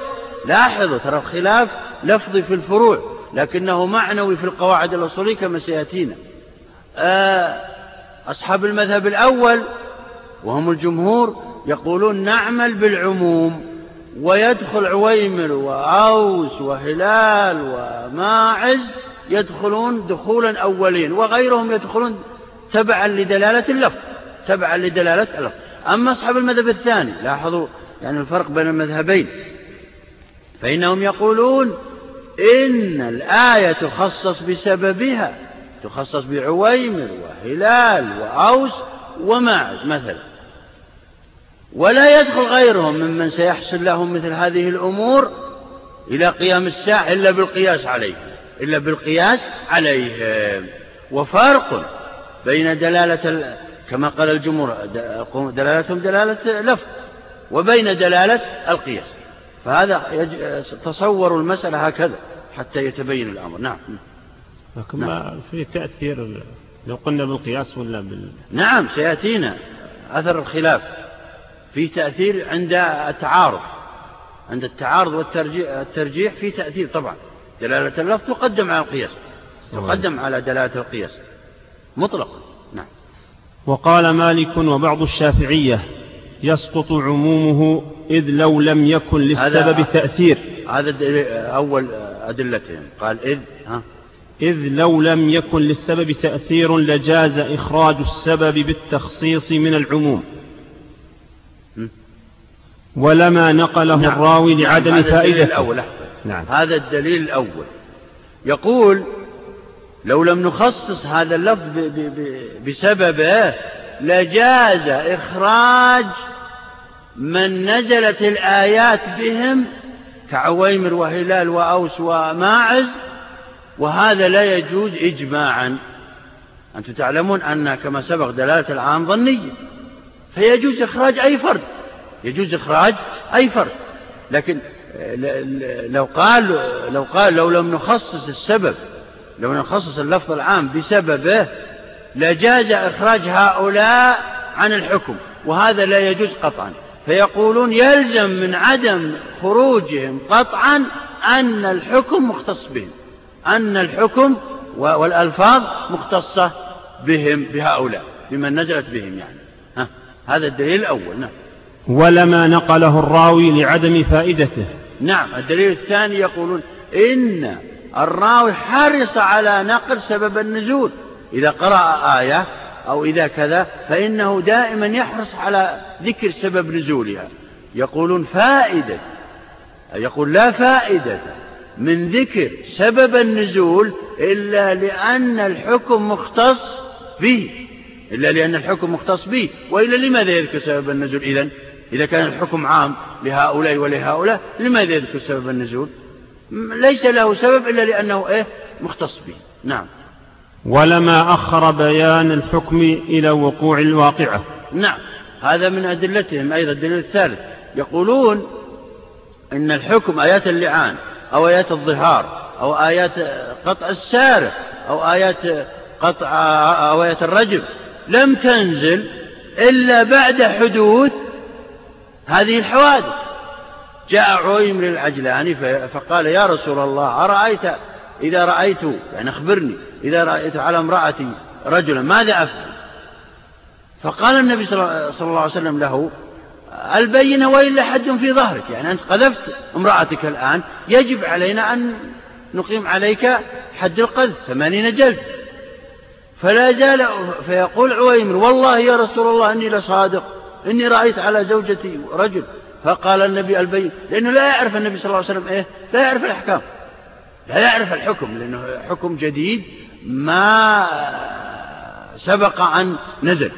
لاحظوا ترى الخلاف لفظي في الفروع لكنه معنوي في القواعد الأصولية كما سيأتينا. آه، أصحاب المذهب الأول وهم الجمهور يقولون نعمل بالعموم ويدخل عويمر وأوس وهلال وماعز يدخلون دخولا أولين وغيرهم يدخلون تبعا لدلالة اللفظ تبعا لدلالة اللفظ. أما أصحاب المذهب الثاني لاحظوا يعني الفرق بين المذهبين فإنهم يقولون إن الآية تخصص بسببها تخصص بعويمر وهلال وأوس وماعز مثلا. ولا يدخل غيرهم ممن سيحصل لهم مثل هذه الأمور إلى قيام الساعة إلا بالقياس عليهم إلا بالقياس عليهم. وفرق بين دلالة كما قال الجمهور دلالتهم دلالة لفظ وبين دلالة القياس. فهذا تصوروا المسألة هكذا حتى يتبين الأمر. نعم. لكن نعم. ما في تأثير لو قلنا بالقياس ولا بال؟ نعم سيأتينا أثر الخلاف. في تأثير عند التعارض. عند التعارض والترجيح الترجيح في تأثير طبعا. دلالة اللفظ تقدم على القياس. تقدم على دلالة القياس. مطلقا. نعم. وقال مالك وبعض الشافعية يسقط عمومه إذ لو لم يكن للسبب تأثير. هذا أول أدلتهم. قال إذ ها؟ إذ لو لم يكن للسبب تأثير لجاز إخراج السبب بالتخصيص من العموم. ولما نقله نعم. الراوي لعدم نعم. الأول نعم. هذا الدليل الأول. يقول لو لم نخصص هذا اللفظ بسببه لجاز إخراج من نزلت الآيات بهم كعويمر وهلال وأوس وماعز وهذا لا يجوز إجماعا. أنتم تعلمون أن كما سبق دلالة العام ظنية فيجوز إخراج أي فرد يجوز إخراج أي فرد. لكن لو قال لو قال لو لم نخصص السبب لو نخصص اللفظ العام بسببه لجاز إخراج هؤلاء عن الحكم وهذا لا يجوز قطعا. فيقولون يلزم من عدم خروجهم قطعا أن الحكم مختص بهم أن الحكم والألفاظ مختصة بهم بهؤلاء بمن نزلت بهم يعني. ها هذا الدليل الأول نعم. ولما نقله الراوي لعدم فائدته. نعم الدليل الثاني يقولون إن الراوي حرص على نقل سبب النزول. إذا قرأ آية أو إذا كذا فإنه دائما يحرص على ذكر سبب نزولها. يقولون فائدة يقول لا فائدة من ذكر سبب النزول إلا لأن الحكم مختص به إلا لأن الحكم مختص به. وإلا لماذا يذكر سبب النزول؟ إذن إذا كان الحكم عام لهؤلاء ولهؤلاء لماذا يذكر سبب النزول؟ ليس له سبب إلا لأنه إيه؟ مختص به. نعم. ولما أخر بيان الحكم إلى وقوع الواقعة. نعم هذا من أدلتهم أيضا الدليل الثالث. يقولون إن الحكم آيات اللعان أو آيات الظهار أو آيات قطع السارق أو آيات قطع أو آيات الرجم لم تنزل إلا بعد حدوث هذه الحوادث. جاء عويمر العجلاني فقال يا رسول الله أرأيت إذا رأيت يعني أخبرني إذا رأيت على امرأتي رجلا ماذا أفعل؟ فقال النبي صلى الله عليه وسلم له البينة وإلا حد في ظهرك يعني أنت قذفت امرأتك الآن يجب علينا أن نقيم عليك حد القذف ثمانين جلد فلا زال فيقول عويمر والله يا رسول الله إني لصادق إني رأيت على زوجتي رجل. فقال النبي البين لأنه لا يعرف النبي صلى الله عليه وسلم إيه لا يعرف الأحكام لا يعرف الحكم لأنه حكم جديد ما سبق أن نزل.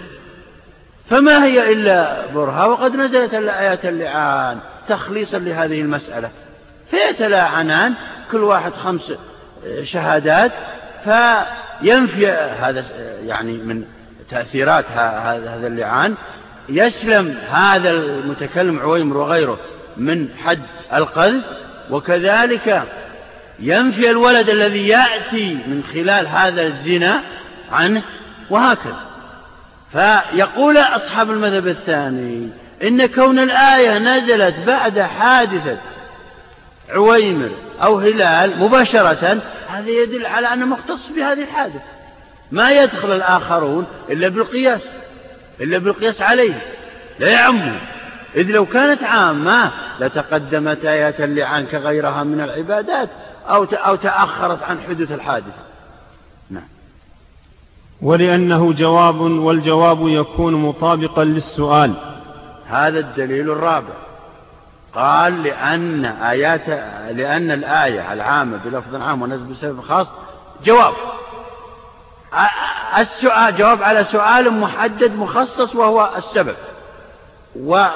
فما هي إلا برهة وقد نزلت آيات اللعان تخليصا لهذه المسألة. فيتلاعنان كل واحد خمس شهادات فينفي هذا يعني من تأثيرات هذا اللعان. يسلم هذا المتكلم عويمر وغيره من حد القذف وكذلك ينفي الولد الذي يأتي من خلال هذا الزنا عنه وهكذا. فيقول أصحاب المذهب الثاني إن كون الآية نزلت بعد حادثة عويمر أو هلال مباشرة هذا يدل على أنه مختص بهذه الحادثة. ما يدخل الآخرون إلا بالقياس إلا بالقياس عليه لا يعمه إذ لو كانت عامة لتقدمت آيات اللعان كغيرها من العبادات أو أو تأخرت عن حدوث الحادثة نعم. ولأنه جواب والجواب يكون مطابقا للسؤال. هذا الدليل الرابع. قال لأن آيات لأن الآية العامة بلفظ عام ونزل بسبب خاص جواب. السؤال جواب على سؤال محدد مخصص وهو السبب.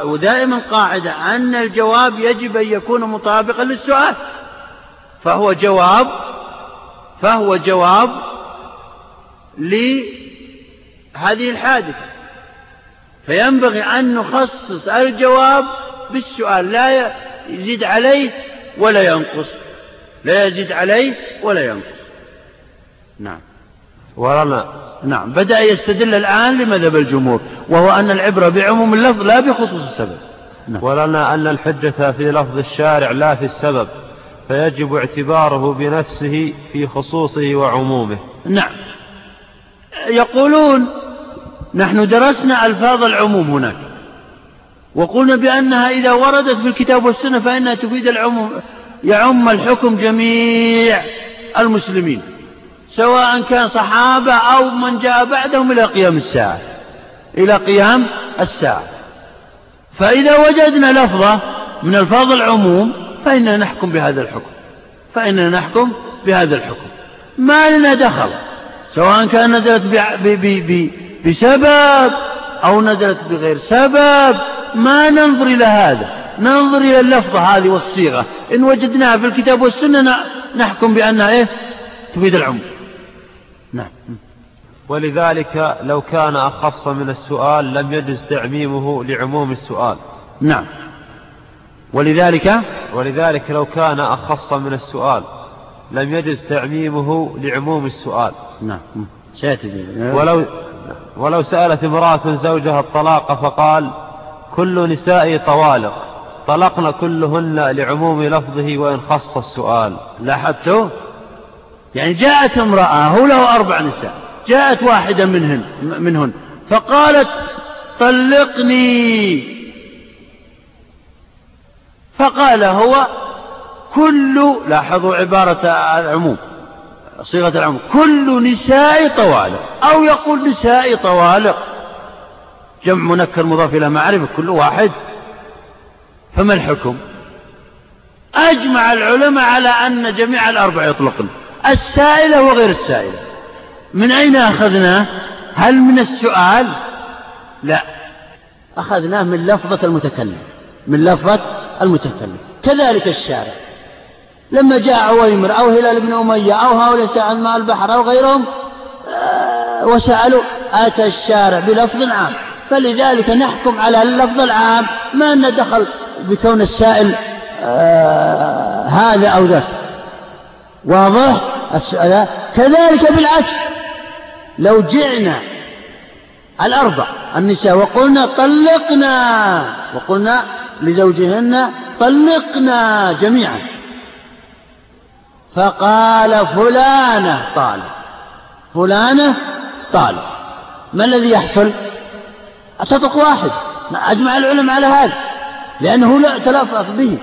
ودائما قاعدة أن الجواب يجب أن يكون مطابقا للسؤال. فهو جواب فهو جواب لهذه الحادثة. فينبغي أن نخصص الجواب بالسؤال لا يزيد عليه ولا ينقص. لا يزيد عليه ولا ينقص. نعم. ولنا نعم. بدأ يستدل الآن لمذهب الجمهور وهو أن العبرة بعموم اللفظ لا بخصوص السبب. نعم. ولنا أن الحجة في لفظ الشارع لا في السبب. فيجب اعتباره بنفسه في خصوصه وعمومه. نعم. يقولون نحن درسنا ألفاظ العموم هناك وقلنا بأنها إذا وردت في الكتاب والسنة فإنها تفيد العموم يعم الحكم جميع المسلمين سواء كان صحابة أو من جاء بعدهم إلى قيام الساعة إلى قيام الساعة. فإذا وجدنا لفظة من ألفاظ العموم فإننا نحكم بهذا الحكم. فإننا نحكم بهذا الحكم. ما لنا دخل. سواء كان نزلت بسبب أو نزلت بغير سبب ما ننظر إلى هذا. ننظر إلى اللفظة هذه والصيغة. إن وجدناها في الكتاب والسنة نحكم بأنها إيه تفيد العموم. نعم. ولذلك لو كان أخص من السؤال لم يجز تعميمه لعموم السؤال. نعم. ولذلك ولذلك لو كان أخص من السؤال لم يجز تعميمه لعموم السؤال. نعم. سيأتي ولو ولو سألت امرأة زوجها الطلاق فقال كل نسائي طوالق طلقن كلهن لعموم لفظه وإن خص السؤال. لاحظتوا يعني جاءت امرأة هو له أربع نساء جاءت واحدة منهن منهن فقالت طلقني. فقال هو كل لاحظوا عبارة العموم صيغة العموم كل نساء طوالق أو يقول نساء طوالق. جمع منكر مضاف إلى معرفة كل واحد. فما الحكم؟ أجمع العلماء على أن جميع الأربع يطلقن السائلة وغير السائلة. من أين أخذناه هل من السؤال؟ لا. أخذناه من لفظة المتكلم. من لفظة المتكلم. كذلك الشارع. لما جاء عويمر أو هلال بن أمية أو هؤلاء سأل ماء البحر أو غيرهم آه، وسألوا أتى الشارع بلفظ عام؟ فلذلك نحكم على اللفظ العام ما أن دخل بكون السائل آه هذا أو ذاك. واضح؟ السؤال. كذلك بالعكس. لو جئنا الأربع النساء وقلنا طلقنا وقلنا لزوجهن طلقنا جميعا. فقال فلانة طالب فلانة طالب ما الذي يحصل؟ تطق واحد. أجمع العلماء على هذا. لأنه لا تلفظ به.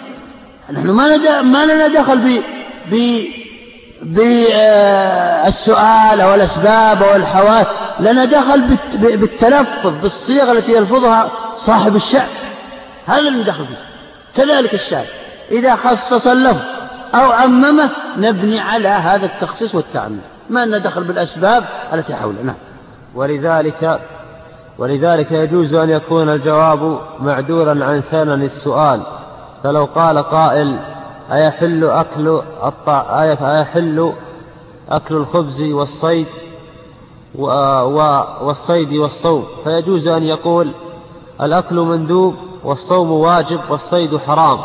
نحن ما ما لنا دخل ب ب بالسؤال أو الأسباب أو الحواس لنا دخل بالتلفظ بالصيغة التي يلفظها صاحب الشعر هذا اللي ندخل فيه. كذلك الشعر إذا خصص اللفظ أو عممه نبني على هذا التخصيص والتعميم. ما لنا دخل بالأسباب التي حوله. نعم. ولذلك ولذلك يجوز أن يكون الجواب معدولا عن سنن السؤال. فلو قال قائل أيحل أكل الطع... أيحل أكل الخبز والصيد و... و... والصيد والصوم؟ فيجوز أن يقول الأكل مندوب والصوم واجب والصيد حرام.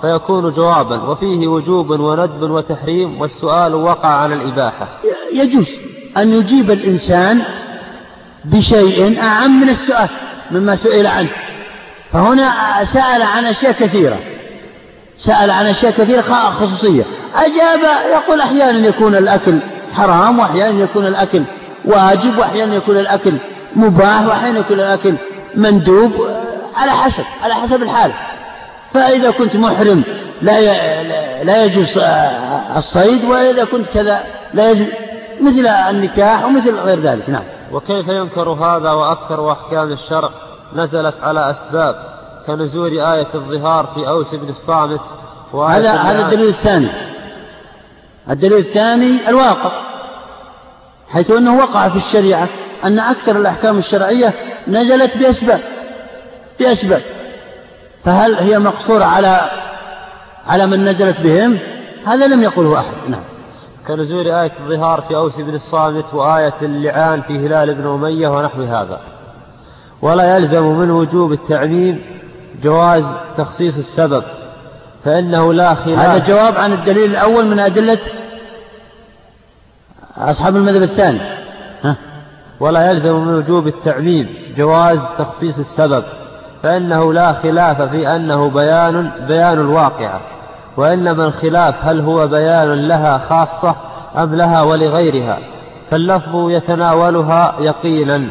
فيكون جوابا. وفيه وجوب وندب وتحريم والسؤال وقع على الإباحة. يجوز أن يجيب الإنسان بشيء أعم من السؤال مما سئل عنه. فهنا سأل عن أشياء كثيرة. سأل عن أشياء كثيرة خصوصية. أجاب يقول أحيانا يكون الأكل حرام وأحيانا يكون الأكل واجب وأحيانا يكون الأكل مباح وأحيانا يكون الأكل مندوب. على حسب على حسب الحال. فإذا كنت محرم لا لا يجوز الصيد وإذا كنت كذا لا يجوز مثل النكاح ومثل غير ذلك. نعم. وكيف ينكر هذا وأكثر أحكام الشرع نزلت على أسباب كنزول آية الظهار في أوس بن الصامت هذا هذا الدليل الثاني. الدليل الثاني الواقع حيث أنه وقع في الشريعة أن أكثر الأحكام الشرعية نزلت بأسباب. بأسباب فهل هي مقصورة على على من نزلت بهم؟ هذا لم يقله أحد نعم. كنزول آية الظهار في أوس بن الصامت وآية اللعان في هلال بن أمية ونحو هذا. ولا يلزم من وجوب التعميم جواز تخصيص السبب فإنه لا خلاف. هذا جواب عن الدليل الأول من أدلة أصحاب المذهب الثاني. ها؟ ولا يلزم من وجوب التعميم جواز تخصيص السبب. فإنه لا خلاف في أنه بيان بيان الواقعة وإنما الخلاف هل هو بيان لها خاصة أم لها ولغيرها. فاللفظ يتناولها يقينا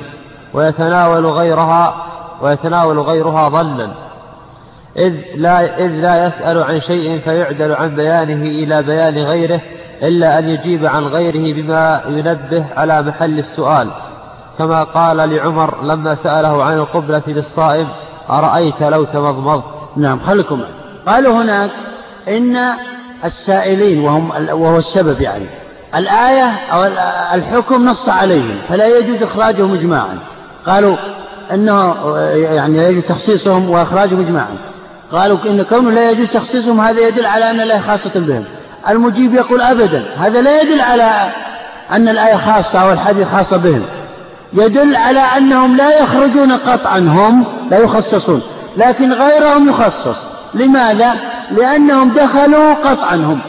ويتناول غيرها ويتناول غيرها ظنا. إذ لا, إذ لا يسأل عن شيء فيعدل عن بيانه إلى بيان غيره إلا أن يجيب عن غيره بما ينبه على محل السؤال. كما قال لعمر لما سأله عن القبلة للصائم أرأيت لو تمضمضت؟ نعم خلكم قالوا هناك إن السائلين وهم وهو السبب يعني. الآية أو الحكم نص عليهم فلا يجوز إخراجهم إجماعا. قالوا أنه يعني يجوز تخصيصهم وإخراجهم إجماعا. قالوا إن كونه لا يجوز تخصيصهم هذا يدل على أن الآية خاصة بهم. المجيب يقول أبدا هذا لا يدل على أن الآية خاصة أو الحديث خاصة بهم. يدل على أنهم لا يخرجون قطعا هم لا يخصصون لكن غيرهم يخصص. لماذا؟ لأنهم دخلوا قطعا هم.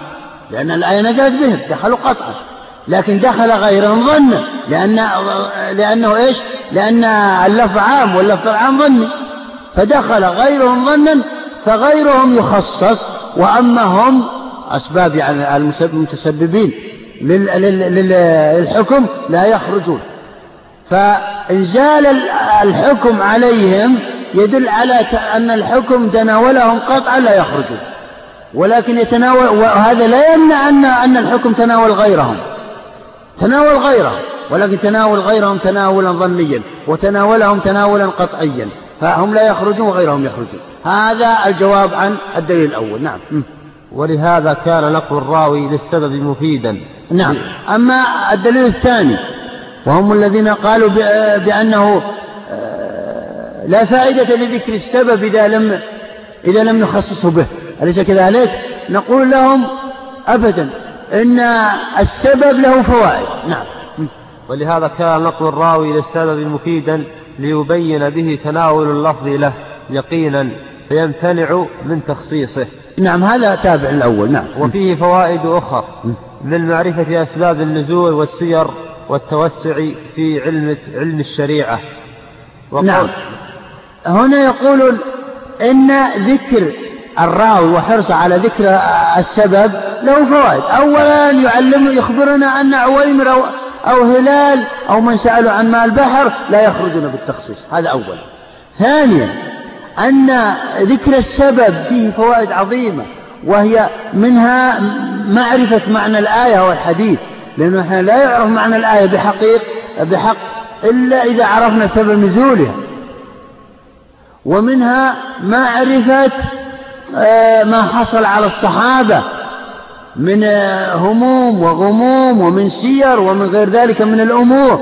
لأن الآية نزلت بهم دخلوا قطعا. لكن دخل غيرهم ظنا لأن لأنه إيش؟ لأن اللفظ عام واللفظ العام ظني. فدخل غيرهم ظنا فغيرهم يخصص. وأما هم أسباب يعني المتسببين للحكم لا يخرجون. فإنزال الحكم عليهم يدل على أن الحكم تناولهم قطعا لا يخرجون. ولكن يتناول وهذا لا يمنع أن أن الحكم تناول غيرهم. تناول غيرهم. ولكن تناول غيرهم تناولا ظنيا وتناولهم تناولا قطعيا. فهم لا يخرجون وغيرهم يخرجون. هذا الجواب عن الدليل الأول. نعم. ولهذا كان نقل الراوي للسبب مفيدا. نعم. أما الدليل الثاني وهم الذين قالوا بأنه آه، لا فائدة لذكر السبب إذا لم إذا لم نخصصه به. أليس كذلك؟ نقول لهم أبدا إن السبب له فوائد. نعم. ولهذا كان نقل الراوي للسبب مفيدا ليبين به تناول اللفظ له يقينا فيمتنع من تخصيصه. نعم هذا تابع الأول. نعم. وفيه فوائد أخرى. من معرفة أسباب النزول والسير والتوسع في علم علم الشريعة. نعم. هنا يقولون إن ذكر الراوي وحرصه على ذكر السبب له فوائد. أولا يعلم يخبرنا أن عويمر أو, أو هلال أو من سألوا عن ماء البحر لا يخرجون بالتخصيص. هذا أولا. ثانيا أن ذكر السبب فيه فوائد عظيمة وهي منها معرفة معنى الآية والحديث. لأنه إحنا لا يعرف معنى الآية بحقيق بحق إلا إذا عرفنا سبب نزولها. ومنها معرفة آه، ما حصل على الصحابة من آه، هموم وغموم ومن سير ومن غير ذلك من الأمور.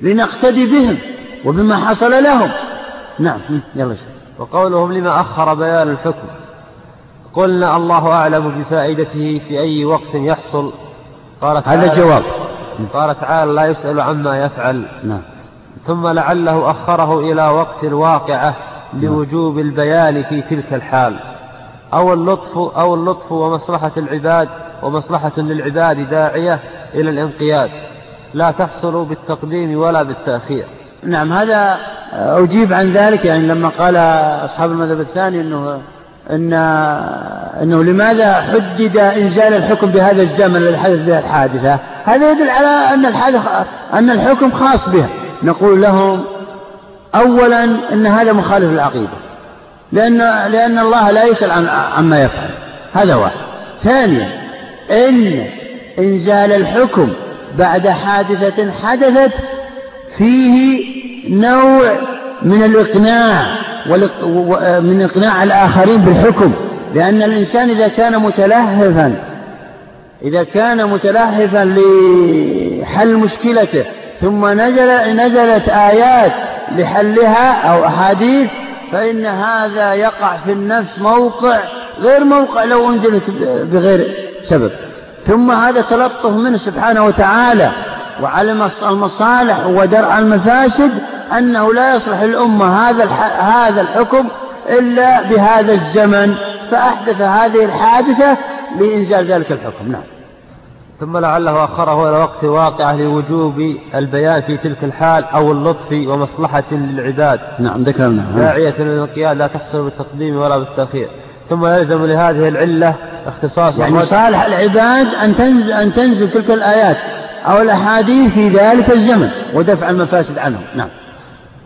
لنقتدي بهم وبما حصل لهم. نعم يلا وقولهم لما أخر بيان الحكم. قلنا الله أعلم بفائدته في أي وقت يحصل. قال هذا جواب قال تعالى لا يسأل عما يفعل. نعم. ثم لعله أخره إلى وقت الواقعة لوجوب البيان في تلك الحال. أو اللطف أو اللطف ومصلحة العباد ومصلحة للعباد داعية إلى الانقياد. لا تحصل بالتقديم ولا بالتأخير. نعم هذا أجيب عن ذلك يعني لما قال أصحاب المذهب الثاني أنه أن أنه لماذا حدد إنزال الحكم بهذا الزمن الذي حدث به الحادثة؟ هذا يدل على أن الحادث أن الحكم خاص بها نقول لهم أولا أن هذا مخالف للعقيدة. لأن لأن الله لا يسأل عن عما يفعل. هذا واحد. ثانيا إن إنزال الحكم بعد حادثة حدثت فيه نوع من الإقناع. من إقناع الآخرين بالحكم. لأن الإنسان إذا كان متلهفا إذا كان متلهفا لحل مشكلته ثم نزل نزلت آيات لحلها أو أحاديث فإن هذا يقع في النفس موقع غير موقع لو أنزلت بغير سبب. ثم هذا تلطف منه سبحانه وتعالى. وعلم المصالح ودرء المفاسد أنه لا يصلح الأمة هذا هذا الحكم إلا بهذا الزمن فأحدث هذه الحادثة لإنزال ذلك الحكم. نعم. ثم لعله أخره إلى وقت واقعة لوجوب البيان في تلك الحال أو اللطف ومصلحة للعباد. نعم ذكرنا. داعية للانقياد لا تحصل بالتقديم ولا بالتأخير. ثم يلزم لهذه العلة اختصاص يعني صالح العباد أن تنزل, أن تنزل تلك الآيات. أو الأحاديث في ذلك الزمن ودفع المفاسد عنهم. نعم.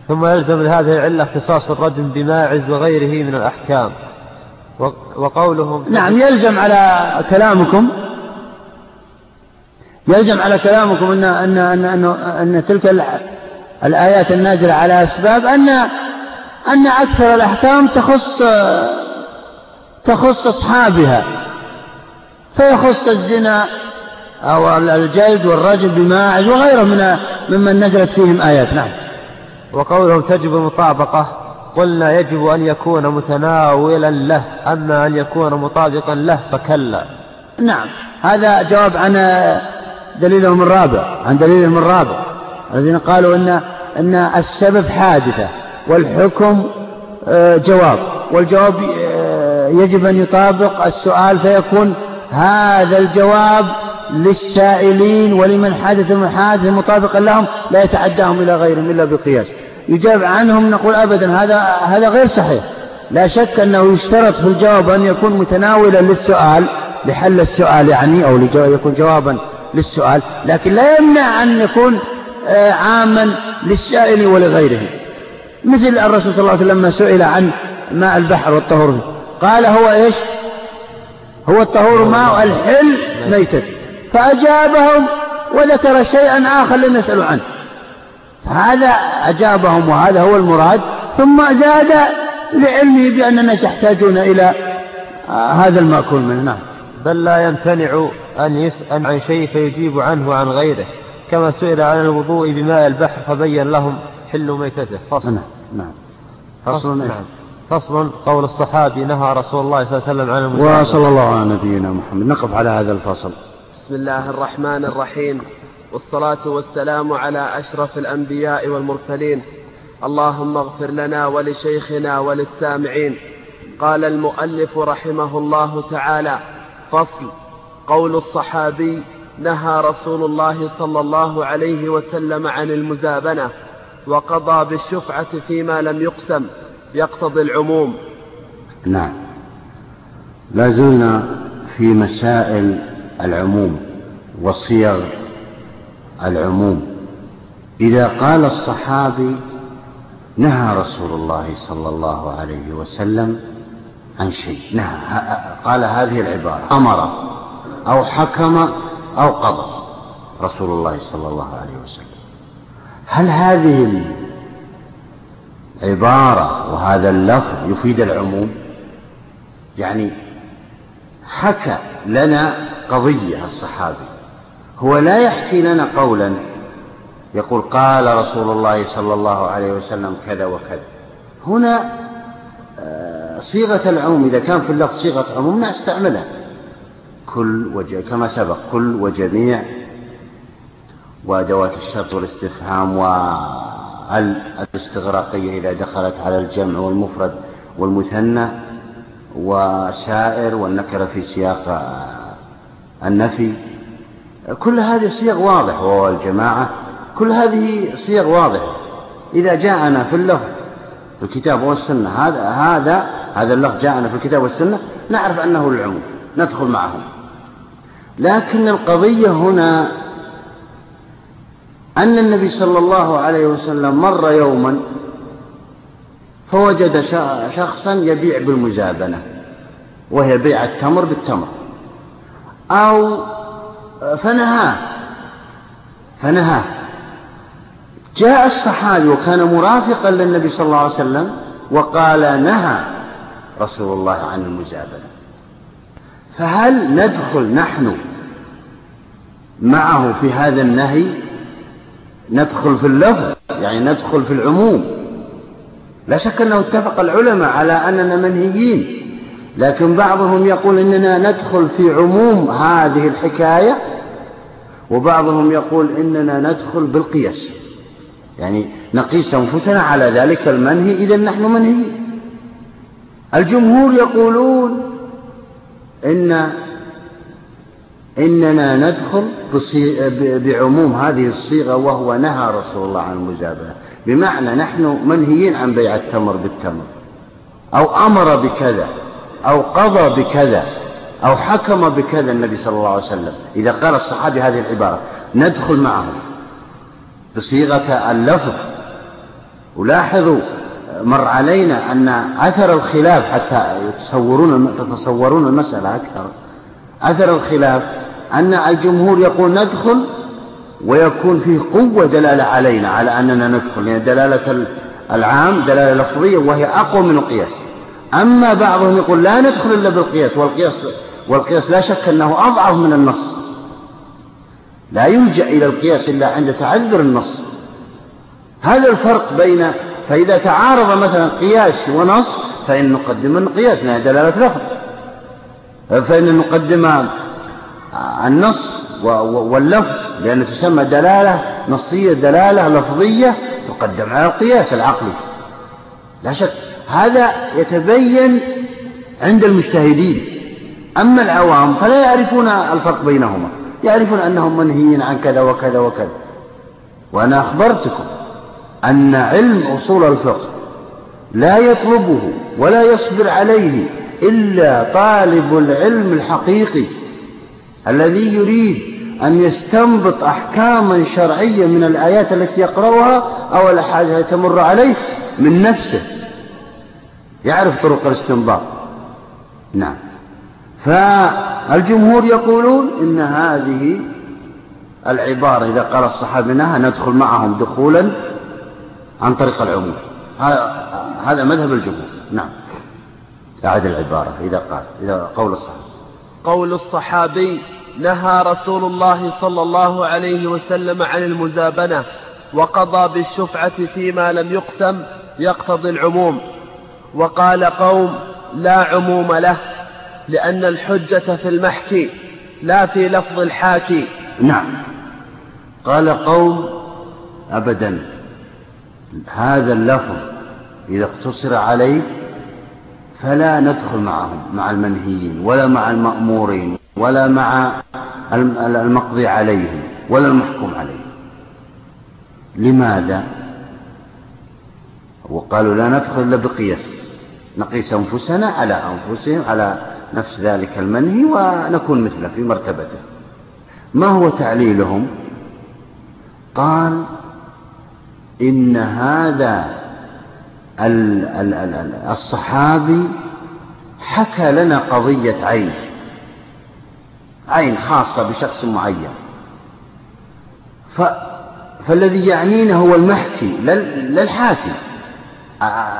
ثم يلزم لهذه العلة اختصاص الرجم بماعز وغيره من الأحكام. وقولهم نعم يلزم على كلامكم. يلزم على كلامكم أن أن أن أن, أن تلك الآيات النازلة على أسباب أن أن أكثر الأحكام تخص تخص أصحابها. فيخص الزنا أو الجلد والرجل بماعز وغيره من ممن نزلت فيهم آيات. نعم. وقولهم تجب المطابقة قلنا يجب أن يكون متناولا له أما أن يكون مطابقا له فكلا. نعم. هذا جواب عن دليلهم الرابع عن دليلهم الرابع. الذين قالوا أن أن السبب حادثة والحكم آه، جواب. والجواب آه، يجب أن يطابق السؤال فيكون هذا الجواب للسائلين ولمن حدث من مطابقا لهم لا يتعداهم إلى غيرهم إلا بقياس يجاب عنهم نقول أبدا هذا هذا غير صحيح. لا شك أنه يشترط في الجواب أن يكون متناولا للسؤال لحل السؤال يعني أو يكون جوابا للسؤال لكن لا يمنع أن يكون آه، عاما للسائل ولغيره. مثل الرسول صلى الله عليه وسلم لما سئل عن ماء البحر والطهور. قال هو إيش؟ هو الطهور ماء الحل ميتة. فأجابهم وذكر شيئا آخر لم يسألوا عنه. هذا أجابهم وهذا هو المراد. ثم زاد لعلمه بأننا تحتاجون إلى هذا المأكول منه. نعم. بل لا يمتنع أن يسأل عن شيء فيجيب عنه وعن غيره. كما سئل عن الوضوء بماء البحر فبين لهم حل ميتته. فصل. نعم. نعم. فصل. نعم. فصل. قول الصحابي نهى رسول الله صلى الله عليه وسلم عن المساعدة وصلى الله على نبينا محمد. نقف على هذا الفصل. بسم الله الرحمن الرحيم. والصلاة والسلام على أشرف الأنبياء والمرسلين. اللهم اغفر لنا ولشيخنا وللسامعين. قال المؤلف رحمه الله تعالى فصل قول الصحابي نهى رسول الله صلى الله عليه وسلم عن المزابنة وقضى بالشفعة فيما لم يقسم. يقتضي العموم. نعم. لا زلنا في مسائل العموم وصيغ العموم. إذا قال الصحابي نهى رسول الله صلى الله عليه وسلم عن شيء. نهى. قال هذه العبارة أمر أو حكم أو قضى رسول الله صلى الله عليه وسلم. هل هذه العبارة وهذا اللفظ يفيد العموم؟ يعني حكى لنا قضية الصحابي. هو لا يحكي لنا قولا. يقول قال رسول الله صلى الله عليه وسلم كذا وكذا. هنا آه، صيغة العموم إذا كان في اللفظ صيغة عموم نستعملها كل وج... كما سبق كل وجميع وأدوات الشرط والاستفهام والإستغراقية إذا دخلت على الجمع والمفرد والمثنى وسائر والنكرة في سياق النفي. كل هذه صيغ واضحة وهو الجماعة. كل هذه صيغ واضحة. إذا جاءنا في اللفظ في الكتاب والسنة هذا هذا هذا اللفظ جاءنا في الكتاب والسنة نعرف أنه العموم ندخل معهم. لكن القضية هنا أن النبي صلى الله عليه وسلم مر يوما فوجد شخصا يبيع بالمزابنة وهي بيع التمر بالتمر. أو فنهاه. فنهاه. جاء الصحابي وكان مرافقا للنبي صلى الله عليه وسلم وقال نهى رسول الله عن المزابنة فهل ندخل نحن معه في هذا النهي؟ ندخل في اللفظ يعني ندخل في العموم. لا شك أنه اتفق العلماء على أننا منهيين. لكن بعضهم يقول إننا ندخل في عموم هذه الحكاية وبعضهم يقول إننا ندخل بالقياس. يعني نقيس أنفسنا على ذلك المنهي إذا نحن منهيين. الجمهور يقولون إن إننا ندخل بعموم هذه الصيغة وهو نهى رسول الله عن المزابنة بمعنى نحن منهيين عن بيع التمر بالتمر أو أمر بكذا. أو قضى بكذا أو حكم بكذا النبي صلى الله عليه وسلم. إذا قال الصحابي هذه العبارة ندخل معهم بصيغة اللفظ. ولاحظوا مر علينا أن أثر الخلاف حتى يتصورون تتصورون المسألة أكثر. أثر الخلاف أن الجمهور يقول ندخل ويكون فيه قوة دلالة علينا على أننا ندخل. لأن دلالة العام دلالة لفظية وهي أقوى من القياس. أما بعضهم يقول لا ندخل إلا بالقياس والقياس والقياس لا شك أنه أضعف من النص. لا يلجأ إلى القياس إلا عند تعذر النص. هذا الفرق بين فإذا تعارض مثلا قياس ونص فإن نقدم القياس لأن دلالة لفظ. فإن نقدم النص واللفظ لأن تسمى دلالة نصية دلالة لفظية تقدم على القياس العقلي. لا شك. هذا يتبين عند المجتهدين. أما العوام فلا يعرفون الفرق بينهما. يعرفون أنهم منهيين عن كذا وكذا وكذا. وأنا أخبرتكم أن علم أصول الفقه لا يطلبه ولا يصبر عليه إلا طالب العلم الحقيقي الذي يريد أن يستنبط أحكاما شرعية من الآيات التي يقرأها أو الأحاديث التي تمر عليه من نفسه. يعرف طرق الاستنباط. نعم. فالجمهور يقولون إن هذه العبارة إذا قال الصحابي نهى ندخل معهم دخولا عن طريق العموم. هذا مذهب الجمهور. نعم. أعد العبارة إذا قال إذا قول الصحابي قول الصحابي نهى رسول الله صلى الله عليه وسلم عن المزابنة وقضى بالشفعة فيما لم يقسم يقتضي العموم. وقال قوم لا عموم له لأن الحجة في المحكي لا في لفظ الحاكي نعم. قال قوم أبدا هذا اللفظ إذا اقتصر عليه فلا ندخل معهم مع المنهيين ولا مع المأمورين ولا مع المقضي عليهم ولا المحكوم عليهم. لماذا؟ وقالوا لا ندخل إلا بقياس. نقيس أنفسنا على أنفسهم على نفس ذلك المنهي ونكون مثله في مرتبته. ما هو تعليلهم؟ قال إن هذا الصحابي حكى لنا قضية عين عين خاصة بشخص معين. ف فالذي يعنينا هو المحكي لا الحاكي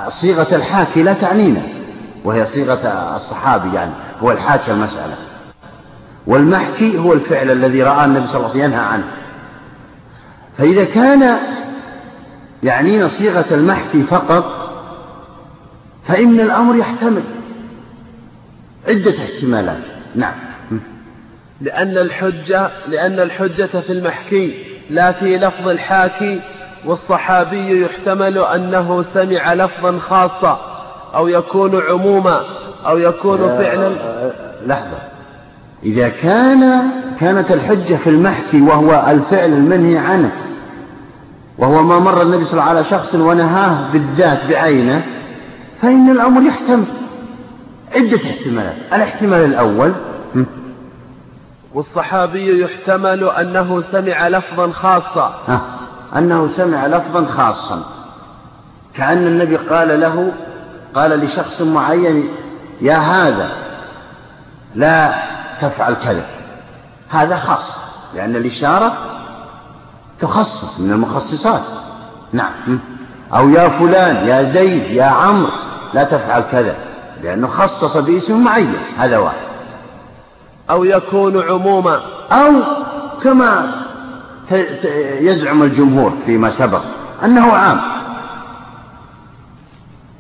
صيغة الحاكي لا تعنينا وهي صيغة الصحابي يعني هو الحاكي المسألة. والمحكي هو الفعل الذي رأى النبي صلى الله عليه وسلم ينهى عنه. فإذا كان يعنينا صيغة المحكي فقط فإن الأمر يحتمل عدة احتمالات. نعم. لأن الحجة لأن الحجة في المحكي لا في لفظ الحاكي والصحابي يحتمل أنه سمع لفظا خاصا أو يكون عموما أو يكون فعلا. لحظة. إذا كان كانت الحجة في المحكي وهو الفعل المنهي عنه وهو ما مر النبي صلى الله عليه وسلم على شخص ونهاه بالذات بعينه فإن الأمر يحتمل. عدة احتمالات. الاحتمال الأول والصحابي يحتمل أنه سمع لفظا خاصا. أنه سمع لفظا خاصا. كأن النبي قال له قال لشخص معين يا هذا لا تفعل كذا. هذا خاص لأن الإشارة تخصص من المخصصات. نعم. أو يا فلان يا زيد يا عمرو لا تفعل كذا لأنه خصص باسم معين. هذا واحد. أو يكون عموما. أو كما يزعم الجمهور فيما سبق أنه عام.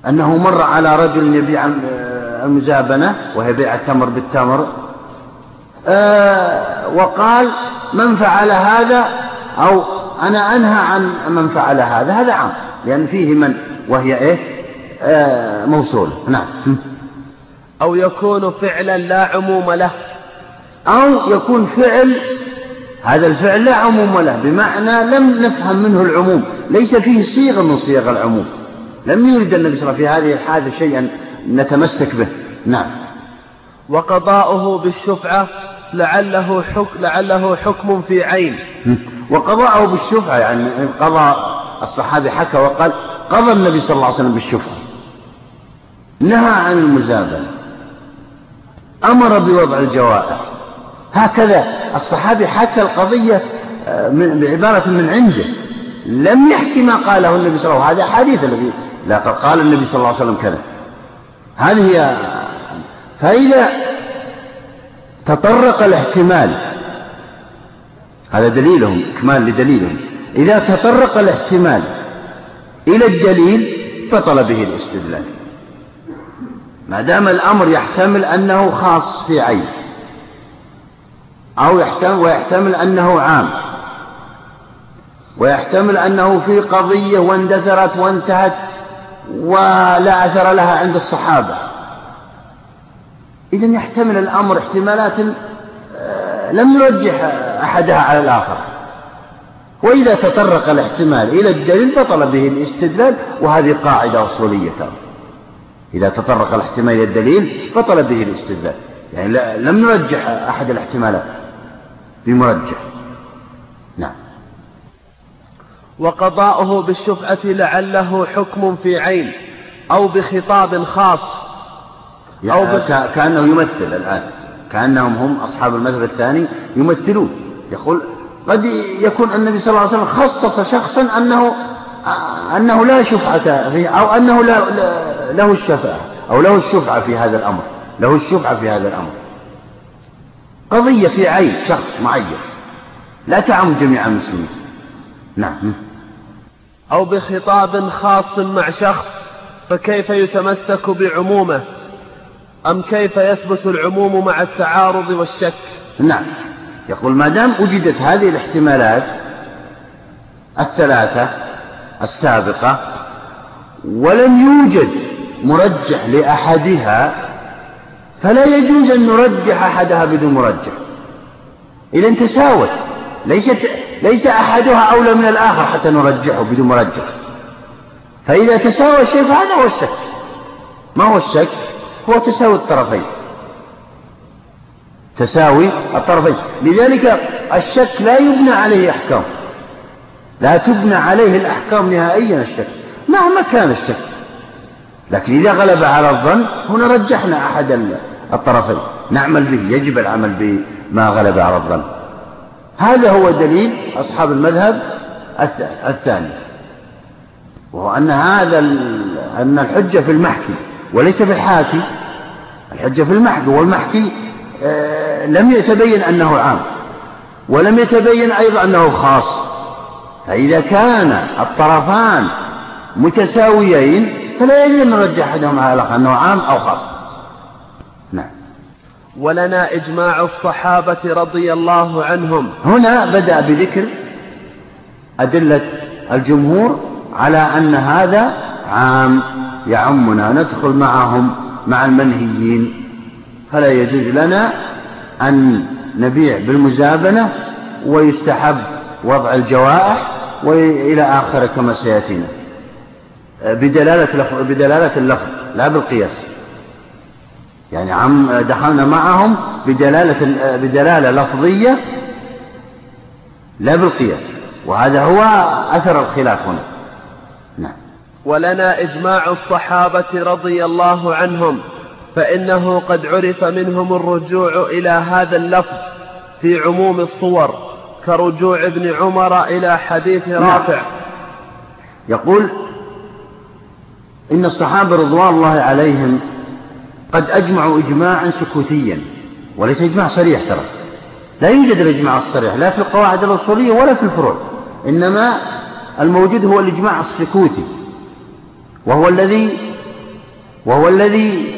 أنه مر على رجل يبيع المزابنة وهي بيع التمر بالتمر. آه وقال من فعل هذا أو أنا أنهى عن من فعل هذا هذا عام لأن فيه من وهي إيه؟ آه موصولة. نعم. أو يكون فعلا لا عموم له. أو يكون فعل هذا الفعل لا عموم له بمعنى لم نفهم منه العموم ليس فيه صيغة من صيغ العموم. لم يرد النبي صلى الله عليه وسلم في هذه الحادثة شيئا نتمسك به. نعم. وقضاؤه بالشفعة لعله حكم لعله حكم في عين. وقضاءه بالشفعة يعني قضى الصحابي حكى وقال قضى النبي صلى الله عليه وسلم بالشفعة. نهى عن المزابنة أمر بوضع الجوائع هكذا. الصحابي حكى القضية آه، بعبارة من عنده. لم يحكي ما قاله النبي صلى الله عليه وسلم. هذا حديث الذي لا قال النبي صلى الله عليه وسلم كذا. هذه هي فإذا تطرق الاحتمال هذا دليلهم إكمال لدليلهم. إذا تطرق الاحتمال إلى الدليل بطل به الاستدلال. ما دام الأمر يحتمل أنه خاص في عين. أو يحتمل ويحتمل أنه عام. ويحتمل أنه في قضية واندثرت وانتهت ولا أثر لها عند الصحابة. إذا يحتمل الأمر احتمالات آه، لم نرجح أحدها على الآخر. وإذا تطرق الاحتمال إلى الدليل بطل به الاستدلال وهذه قاعدة أصولية ترى. إذا تطرق الاحتمال إلى الدليل بطل به الاستدلال. يعني لم نرجح أحد الاحتمالات. بمرجح نعم. وقضاؤه بالشفعة لعله حكم في عين أو بخطاب خاص. أو بخ... كأنه يمثل الآن. كأنهم هم أصحاب المذهب الثاني يمثلون. يقول قد يكون النبي صلى الله عليه وسلم خصص شخصا أنه أنه لا شفعة فيه أو أنه لا له الشفاعة أو له الشفعة في هذا الأمر له الشفعة في هذا الأمر. قضية في عين شخص معين. لا تعم جميع المسلمين. نعم. أو بخطاب خاص مع شخص فكيف يتمسك بعمومه؟ أم كيف يثبت العموم مع التعارض والشك؟ نعم. يقول ما دام وجدت هذه الاحتمالات الثلاثة السابقة ولم يوجد مرجح لأحدها فلا يجوز أن نرجح أحدها بدون مرجح. إذا تساوت. ليست ليس أحدها أولى من الآخر حتى نرجحه بدون مرجح. فإذا تساوى الشيء فهذا هو الشك. ما هو الشك؟ هو تساوي الطرفين. تساوي الطرفين. لذلك الشك لا يبنى عليه أحكام. لا تبنى عليه الأحكام نهائيا الشك. مهما كان الشك. لكن إذا غلب على الظن هنا رجحنا أحد الطرفين. نعمل به يجب العمل بما غلب على الظن. هذا هو دليل أصحاب المذهب الثاني. وهو أن هذا أن الحجة في المحكي وليس في الحاكي. الحجة في المحكي والمحكي آه، لم يتبين أنه عام. ولم يتبين أيضا أنه خاص. فإذا كان الطرفان متساويين فلا يجب أن نرجح أحدهم على الآخر أنه عام أو خاص. ولنا إجماع الصحابة رضي الله عنهم. هنا بدأ بذكر أدلة الجمهور على أن هذا عام يعمنا ندخل معهم مع المنهيين. فلا يجوز لنا أن نبيع بالمزابنة ويستحب وضع الجوائح وإلى آخره كما سيأتينا. بدلالة بدلالة اللفظ لا بالقياس. يعني عم دخلنا معهم بدلالة بدلالة لفظية لا بالقياس وهذا هو أثر الخلاف هنا. نعم. ولنا إجماع الصحابة رضي الله عنهم فإنه قد عرف منهم الرجوع إلى هذا اللفظ في عموم الصور كرجوع ابن عمر إلى حديث نعم. رافع. يقول إن الصحابة رضوان الله عليهم قد أجمعوا إجماعا سكوتيا وليس إجماع صريح ترى. لا يوجد الإجماع الصريح لا في القواعد الأصولية ولا في الفروع. إنما الموجود هو الإجماع السكوتي. وهو الذي وهو الذي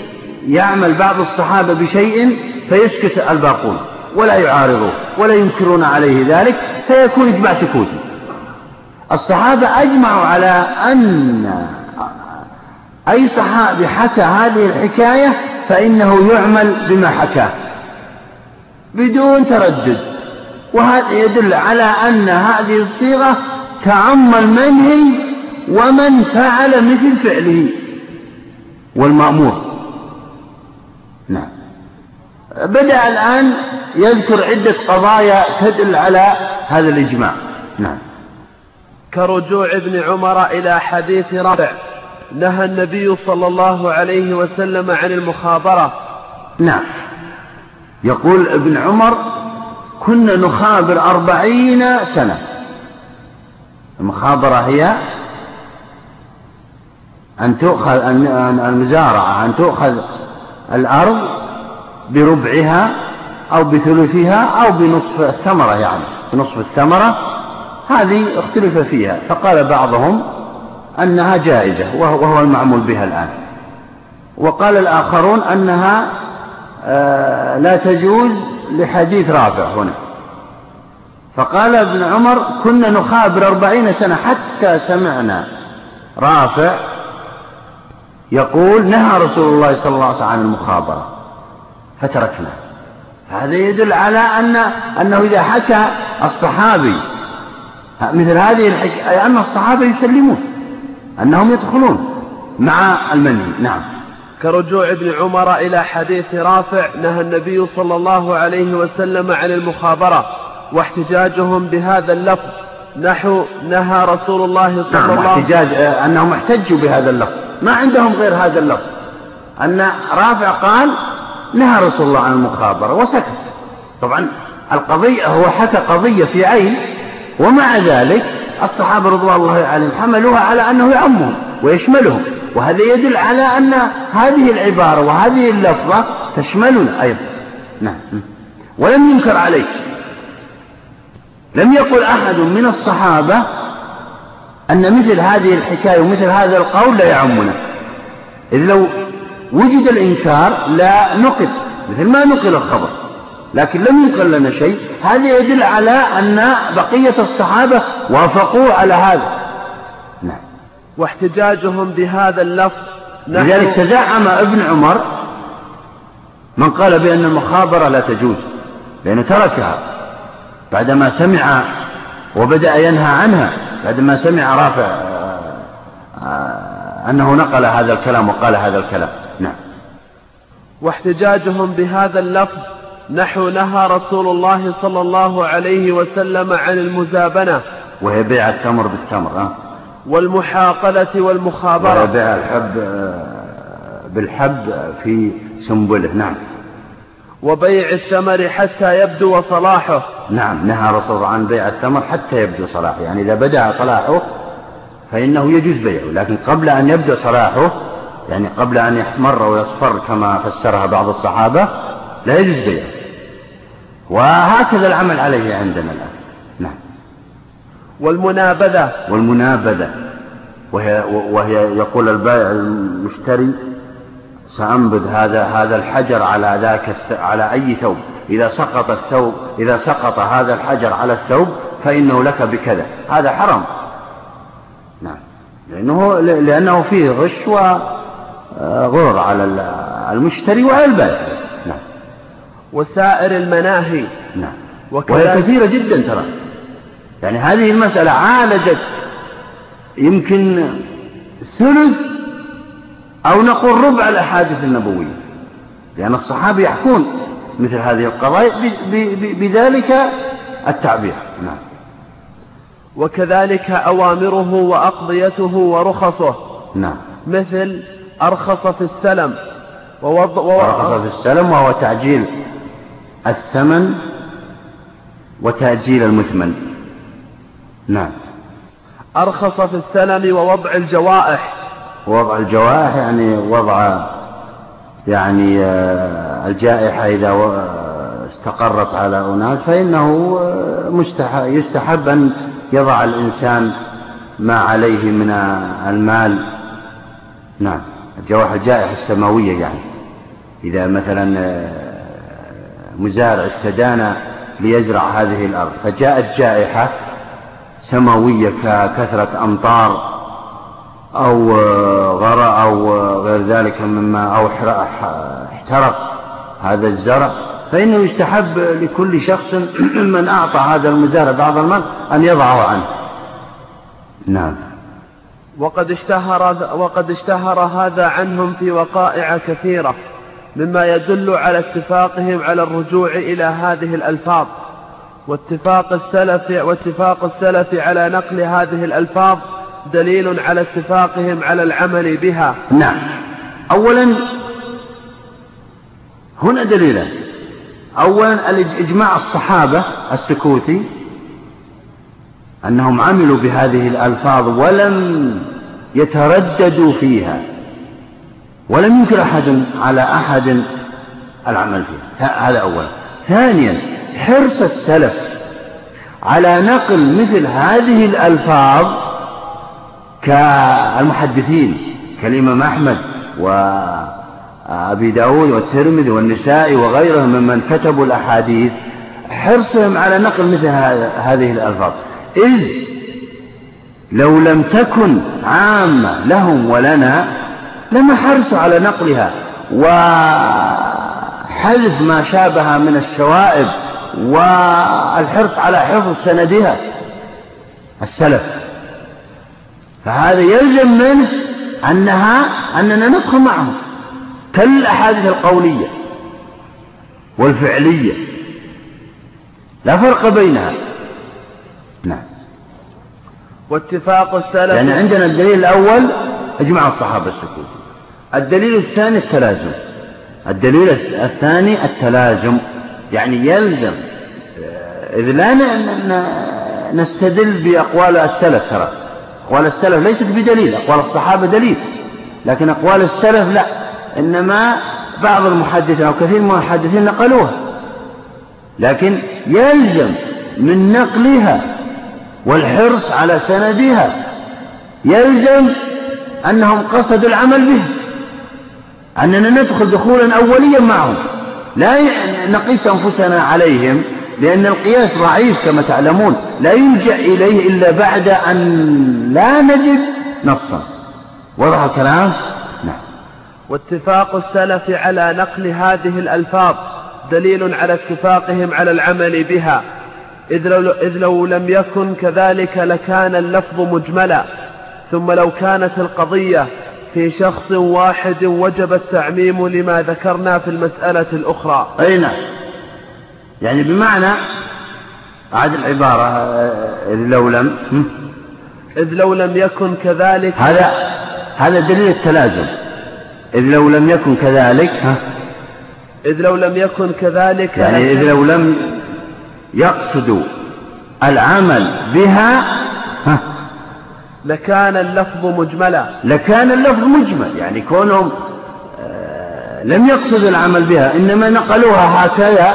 يعمل بعض الصحابة بشيء فيسكت الباقون ولا يعارضوه ولا ينكرون عليه ذلك فيكون إجماع سكوتي. الصحابة أجمعوا على أن أي صحابي حكى هذه الحكاية فإنه يعمل بما حكاه بدون تردد. وهذا يدل على أن هذه الصيغة تعم المنهي ومن فعل مثل فعله. والمأمور. نعم. بدأ الآن يذكر عدة قضايا تدل على هذا الإجماع. نعم. كرجوع ابن عمر إلى حديث رافع. نهى النبي صلى الله عليه وسلم عن المخابرة. نعم. يقول ابن عمر كنا نخابر أربعين سنة. المخابرة هي أن تؤخذ المزارعة أن تؤخذ الأرض بربعها أو بثلثها أو بنصف الثمرة يعني. بنصف الثمرة هذه اختلف فيها. فقال بعضهم أنها جائزة وهو المعمول بها الآن. وقال الآخرون أنها آه، لا تجوز لحديث رافع هنا. فقال ابن عمر كنا نخابر أربعين سنة حتى سمعنا رافع يقول نهى رسول الله صلى الله عليه وسلم عن المخابرة فتركنا. هذا يدل على أن أنه إذا حكى الصحابي مثل هذه الحكاية أن الصحابة يسلمون. أنهم يدخلون مع المنهي نعم. كرجوع ابن عمر إلى حديث رافع نهى النبي صلى الله عليه وسلم عن المخابرة واحتجاجهم بهذا اللفظ. نحو نهى رسول الله صلى نعم الله عليه وسلم احتجاج آه، أنهم احتجوا بهذا اللفظ. ما عندهم غير هذا اللفظ. أن رافع قال نهى رسول الله عن المخابرة وسكت. طبعا القضية هو حكى قضية في عين ومع ذلك الصحابة رضوان الله عليهم حملوها على أنه يعمهم ويشملهم. وهذا يدل على أن هذه العبارة وهذه اللفظة تشملنا أيضا. نعم. ولم ينكر عليه. لم يقل أحد من الصحابة أن مثل هذه الحكاية ومثل هذا القول لا يعمنا. إذ لو وجد الإنكار لا نقل مثل ما نقل الخبر. لكن لم ينقل لنا شيء. هذا يدل على أن بقية الصحابة وافقوا على هذا. نعم. واحتجاجهم بهذا اللفظ لذلك تزعم ابن عمر من قال بأن المخابرة لا تجوز لأنه تركها. بعدما سمع وبدأ ينهى عنها بعدما سمع رافع آه، أنه نقل هذا الكلام وقال هذا الكلام. نعم. واحتجاجهم بهذا اللفظ نحو نهى رسول الله صلى الله عليه وسلم عن المزابنة. وهي بيع التمر بالتمر أه؟ والمحاقلة والمخابرة. وهي بيع الحب آه، بالحب في سنبله نعم. وبيع الثمر حتى يبدو صلاحه. نعم نهى رسول الله عن بيع الثمر حتى يبدو صلاحه. يعني إذا بدأ صلاحه فإنه يجوز بيعه لكن قبل أن يبدأ صلاحه يعني قبل أن يحمر ويصفر كما فسرها بعض الصحابة لا يجوز بيعه. وهكذا العمل عليه عندنا الآن. نعم. والمنابذة. والمنابذة. وهي, وهي يقول البائع المشتري سأنبذ هذا هذا الحجر على ذاك على أي ثوب. إذا سقط الثوب إذا سقط هذا الحجر على الثوب فإنه لك بكذا. هذا حرام. نعم. لأنه لأنه فيه غش وغرر على المشتري وعلى البائع وسائر المناهي. نعم. وهي كثيرة جدا ترى. يعني هذه المسألة عالجت. يمكن ثلث أو نقول ربع الأحاديث النبوية. لأن الصحابة يحكون مثل هذه القضايا بذلك التعبير. نعم. وكذلك أوامره وأقضيته ورخصه. نعم. مثل أرخص في السلم. ووض... و... أرخص في السلم وهو تعجيل. الثمن وتأجيل المثمن. نعم. أرخص في السلم ووضع الجوائح. وضع الجوائح يعني وضع يعني آه، الجائحة إذا استقرت على أناس فإنه آه، يستحب أن يضع الإنسان ما عليه من المال. نعم. الجوائح الجائحة السماوية يعني. إذا مثلا آه، مزارع استدان ليزرع هذه الأرض. فجاءت جائحة سماوية ككثرة أمطار أو غرى أو غير ذلك مما أو احترق هذا الزرع. فإنه يستحب لكل شخص ممن أعطى هذا المزارع بعض المال أن يضعه عنه. نعم. وقد اشتهر, وقد اشتهر هذا عنهم في وقائع كثيرة. مما يدل على اتفاقهم على الرجوع إلى هذه الألفاظ. واتفاق السلف واتفاق السلف على نقل هذه الألفاظ دليل على اتفاقهم على العمل بها. نعم. أولا هنا دليلان أولا إجماع الصحابة السكوتي أنهم عملوا بهذه الألفاظ ولم يترددوا فيها. ولم ينكر أحد على أحد العمل فيها. هذا أولا. ثانيا حرص السلف على نقل مثل هذه الألفاظ كالمحدثين كالإمام أحمد وأبي داود والترمذي والنسائي وغيرهم ممن كتبوا الأحاديث حرصهم على نقل مثل هذه الألفاظ. إذ لو لم تكن عامة لهم ولنا لما حرصوا على نقلها. وحذف ما شابه من الشوائب والحرص على حفظ سندها السلف. فهذا يلزم منه أنها أننا ندخل معهم كالأحاديث القولية والفعلية. لا فرق بينها. نعم. واتفاق السلف. يعني عندنا الدليل الأول إجماع الصحابة السكوت. الدليل الثاني التلازم. الدليل الثاني التلازم. يعني يلزم إذ لا نستدل بأقوال السلف ترى. أقوال السلف ليست بدليل أقوال الصحابة دليل. لكن أقوال السلف لا. إنما بعض المحدثين أو كثير من المحدثين نقلوها. لكن يلزم من نقلها والحرص على سندها. يلزم أنهم قصدوا العمل به أننا ندخل دخولا أوليا معهم. لا نقيس أنفسنا عليهم لأن القياس ضعيف كما تعلمون. لا يلجأ إليه إلا بعد أن لا نجد نصا. وضح الكلام؟ نعم. واتفاق السلف على نقل هذه الألفاظ دليل على اتفاقهم على العمل بها. إذ لو, إذ لو لم يكن كذلك لكان اللفظ مجملا. ثم لو كانت القضية في شخص واحد وجب التعميم لما ذكرنا في المسألة الأخرى. أي نعم. يعني بمعنى عاد العبارة إذ لو لم إذ لو لم يكن كذلك. هذا هذا دليل التلازم. إذ لو لم يكن كذلك ها؟ إذ لو لم يكن كذلك يعني إذ لو لم يقصدوا العمل بها ها؟ لكان اللفظ مجملا. لكان اللفظ مجمل يعني كونهم آه لم يقصدوا العمل بها إنما نقلوها هكذا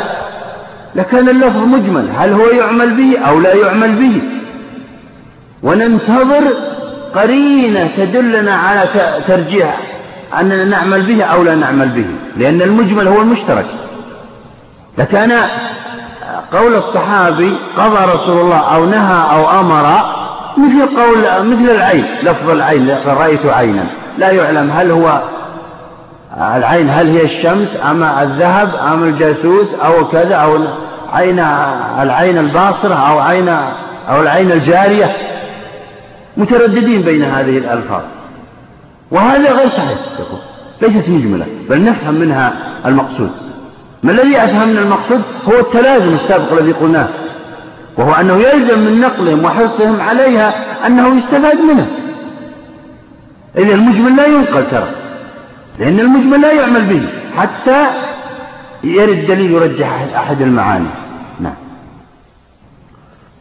لكان اللفظ مجمل. هل هو يعمل به أو لا يعمل به؟ وننتظر قرينة تدلنا على ترجيح أننا نعمل به أو لا نعمل به لأن المجمل هو المشترك. لكان قول الصحابي قضى رسول الله أو نهى أو أمر مثل قول مثل العين لفظ العين رأيت عينا. لا يعلم هل هو العين هل هي الشمس أم الذهب أم الجاسوس أو كذا أو عين العين الباصرة أو عين أو العين الجارية. مترددين بين هذه الألفاظ. وهذا غير صحيح ليست مجملة بل نفهم منها المقصود. ما الذي أفهم من المقصود؟ هو التلازم السابق الذي قلناه. وهو أنه يلزم من نقلهم وحرصهم عليها أنه يستفاد منه إذا المجمل لا ينقل ترى. لأن المجمل لا يعمل به حتى يرد دليل يرجح أحد المعاني. نعم.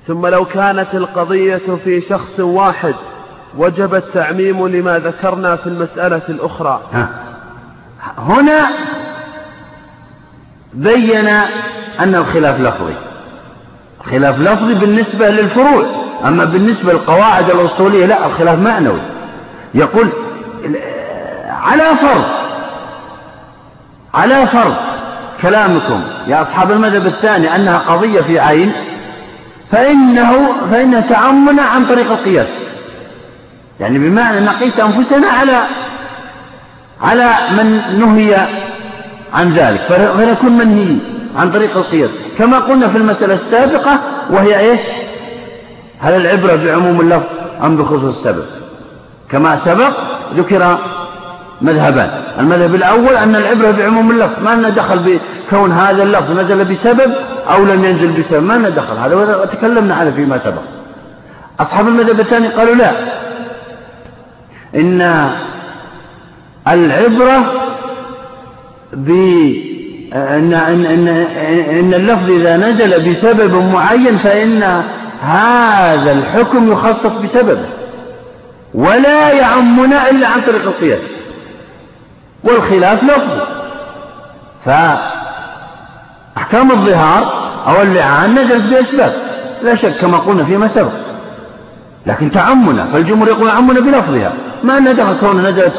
ثم لو كانت القضية في شخص واحد وجب التعميم لما ذكرنا في المسألة الأخرى. ها. هنا بين أن الخلاف لفظي. خلاف لفظي بالنسبة للفروع. أما بالنسبة للقواعد الأصولية لا الخلاف معنوي. يقول على فرض على فرض كلامكم يا أصحاب المذهب الثاني أنها قضية في عين فإنه فإن تعمنا عن طريق القياس. يعني بمعنى نقيس أنفسنا على على من نهي عن ذلك فنكون منهيين عن طريق القياس. كما قلنا في المسألة السابقة وهي إيه هل العبرة بعموم اللفظ أم بخصوص السبب؟ كما سبق ذكر مذهبان. المذهب الأول أن العبرة بعموم اللفظ ما لنا دخل بكون هذا اللفظ نزل بسبب أو لم ينزل بسبب ما لنا دخل. هذا تكلمنا عنه فيما سبق. أصحاب المذهب الثاني قالوا لا. إن العبرة إن, إن, إن, إن اللفظ إذا نزل بسبب معين فإن هذا الحكم يخصص بسببه. ولا يعمنا إلا عن طريق القياس. والخلاف لفظي فأحكام الظهار أو اللعان نزلت بأسباب. لا شك كما قلنا فيما سبق. لكن تعمنا فالجمهور يقول عمنا بلفظها. ما أن دخل كون نزلت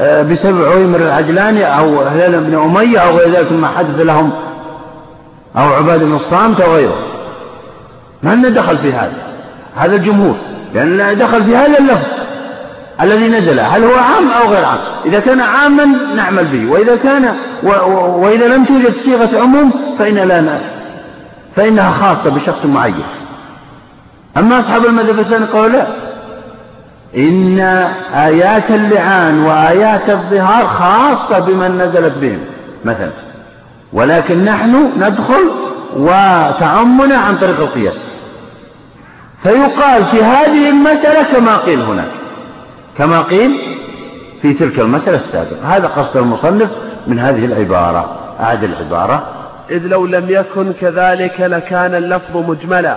بسبب عويمر العجلاني أو هلال بن أمية أو غير ذلك ما حدث لهم أو عباد بن الصامت أو غيره. ما أن دخل في هذا. هذا الجمهور. لأن دخل في هذا اللفظ الذي نزل. هل هو عام أو غير عام؟ إذا كان عاما نعمل به. وإذا كان و و وإذا لم توجد صيغة عموم فإن لا فإنها خاصة بشخص معين. أما أصحاب المذهب الثاني قالوا لا. إن آيات اللعان وآيات الظهار خاصة بمن نزلت بهم مثلا. ولكن نحن ندخل وتعمنا عن طريق القياس. فيقال في هذه المسألة كما قيل هناك كما قيل في تلك المسألة السابقة. هذا قصد المصنف من هذه العبارة. أعد العبارة. إذ لو لم يكن كذلك لكان اللفظ مجملا.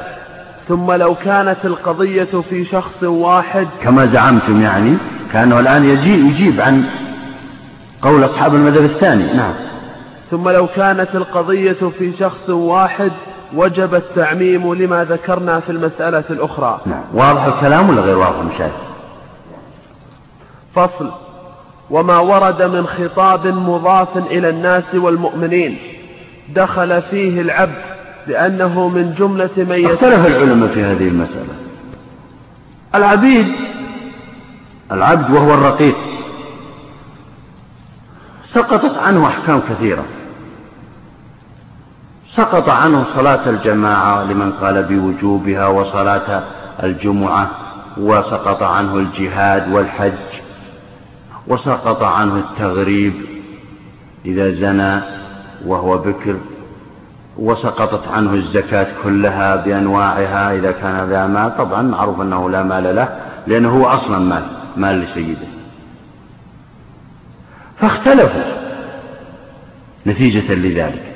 ثم لو كانت القضية في شخص واحد. كما زعمتم يعني كأنه الآن يجيب, يجيب عن قول أصحاب المذهب الثاني. نعم. ثم لو كانت القضية في شخص واحد وجب التعميم لما ذكرنا في المسألة الأخرى. نعم. واضح الكلام ولا غير واضح مشاهد فصل. وما ورد من خطاب مضاف إلى الناس والمؤمنين. دخل فيه العبد لأنه من جملة من اختلف العلماء في هذه المسألة. العبيد. العبد وهو الرقيق. سقطت عنه أحكام كثيرة. سقط عنه صلاة الجماعة لمن قال بوجوبها وصلاة الجمعة وسقط عنه الجهاد والحج وسقط عنه التغريب. إذا زنى وهو بكر وسقطت عنه الزكاة كلها بأنواعها إذا كان ذا مال طبعا معروف أنه لا مال له لأنه هو أصلا مال مال لسيده. فاختلفوا نتيجة لذلك.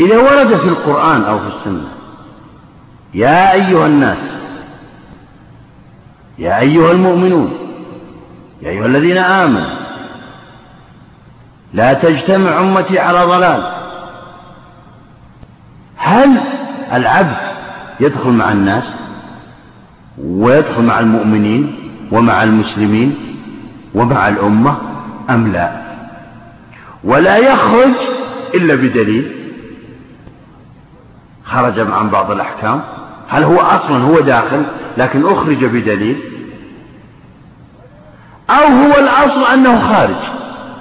إذا ورد في القرآن أو في السنة يا أيها الناس يا أيها المؤمنون يا أيها الذين آمنوا لا تجتمع أمتي على ضلال. هل العبد يدخل مع الناس ويدخل مع المؤمنين ومع المسلمين ومع الأمة أم لا؟ ولا يخرج إلا بدليل. خرج عن بعض الأحكام. هل هو أصلا هو داخل لكن أخرج بدليل؟ أو هو الأصل أنه خارج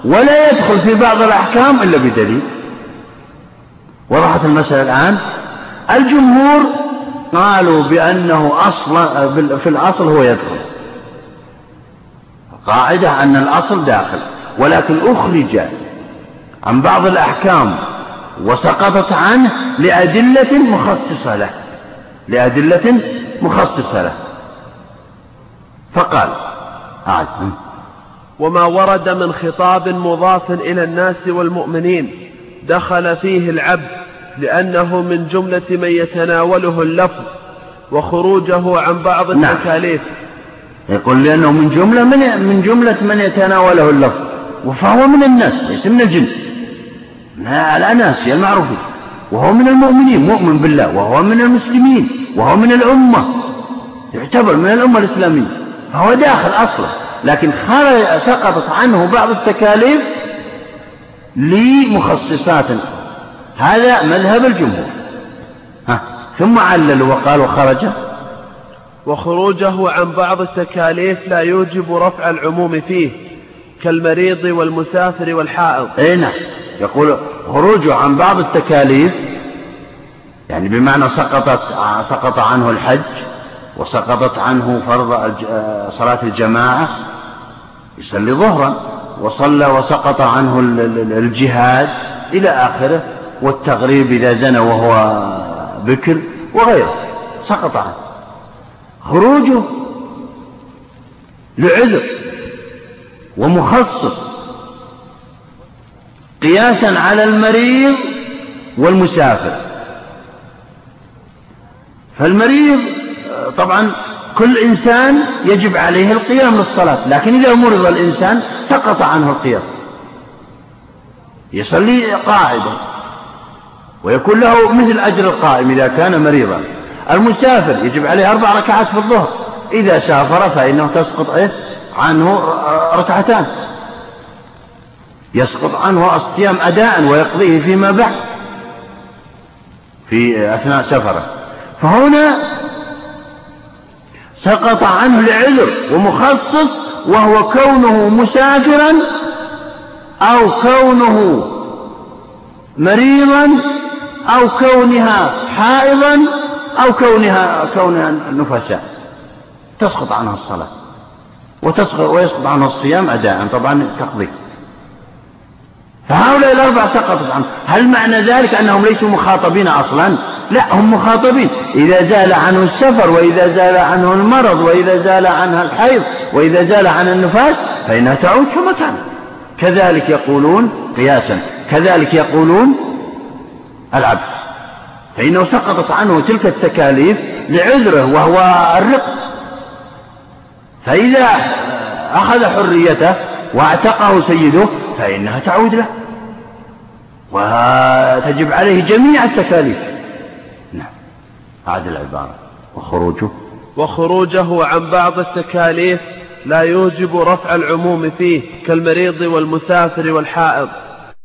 ولا يدخل في بعض الأحكام إلا بدليل؟ وضحت المسألة الآن. الجمهور قالوا بأنه أصلا في الأصل هو يدخل. قاعدة أن الأصل داخل ولكن أخرج عن بعض الأحكام وسقطت عنه لأدلة مخصصة له لأدلة مخصصة له. فقال وما ورد من خطاب مضاف إلى الناس والمؤمنين. دخل فيه العبد لأنه من جملة من يتناوله اللفظ وخروجه عن بعض نعم. التكاليف. يقول لأنه من جملة من, من جملة من يتناوله اللفظ فهو من الناس ليس من الجن. الأناس المعروفين وهو من المؤمنين مؤمن بالله وهو من المسلمين وهو من الأمة. يعتبر من الأمة الإسلامية. فهو داخل أصلا لكن سقطت عنه بعض التكاليف لمخصصات. هذا مذهب الجمهور. ها ثم عللوا وقالوا خرج وخروجه عن بعض التكاليف لا يوجب رفع العموم فيه كالمريض والمسافر والحائض. إي نعم. يقول خروجه عن بعض التكاليف يعني بمعنى سقطت سقط عنه الحج وسقطت عنه فرض صلاة الجماعة يصلي ظهرا. وصلى وسقط عنه الجهاد إلى آخره والتغريب إذا زنى وهو بكر وغيره سقط عنه. خروجه لعذر ومخصص قياسا على المريض والمسافر. فالمريض طبعا كل إنسان يجب عليه القيام للصلاة لكن إذا مرض الإنسان سقط عنه القيام. يصلي قاعدا ويكون له مثل أجر القائم إذا كان مريضا. المسافر يجب عليه أربع ركعات في الظهر إذا سافر فإنه تسقط إيه؟ عنه ركعتان. يسقط عنه الصيام أداء ويقضيه فيما بعد في أثناء سفره. فهنا سقط عنه لعذر ومخصص وهو كونه مسافرا أو كونه مريضا أو كونها حائضا أو كونها كونها نفساء تسقط عنها الصلاة وتسقط ويسقط عنها الصيام أداء. طبعا تقضي. فهؤلاء الأربعة سقطت عنه هل معنى ذلك أنهم ليسوا مخاطبين أصلا؟ لا هم مخاطبين. إذا زال عنه السفر وإذا زال عنه المرض وإذا زال عنها الحيض وإذا زال عن النفاس فإنها تعود كما كانت كذلك يقولون قياسا. كذلك يقولون العبد. فإنه سقطت عنه تلك التكاليف لعذره وهو الرق. فإذا أخذ حريته واعتقه سيده فإنها تعود له. وتجب عليه جميع التكاليف. نعم. هذه العبارة. وخروجه. وخروجه عن بعض التكاليف لا يوجب رفع العموم فيه كالمريض والمسافر والحائض.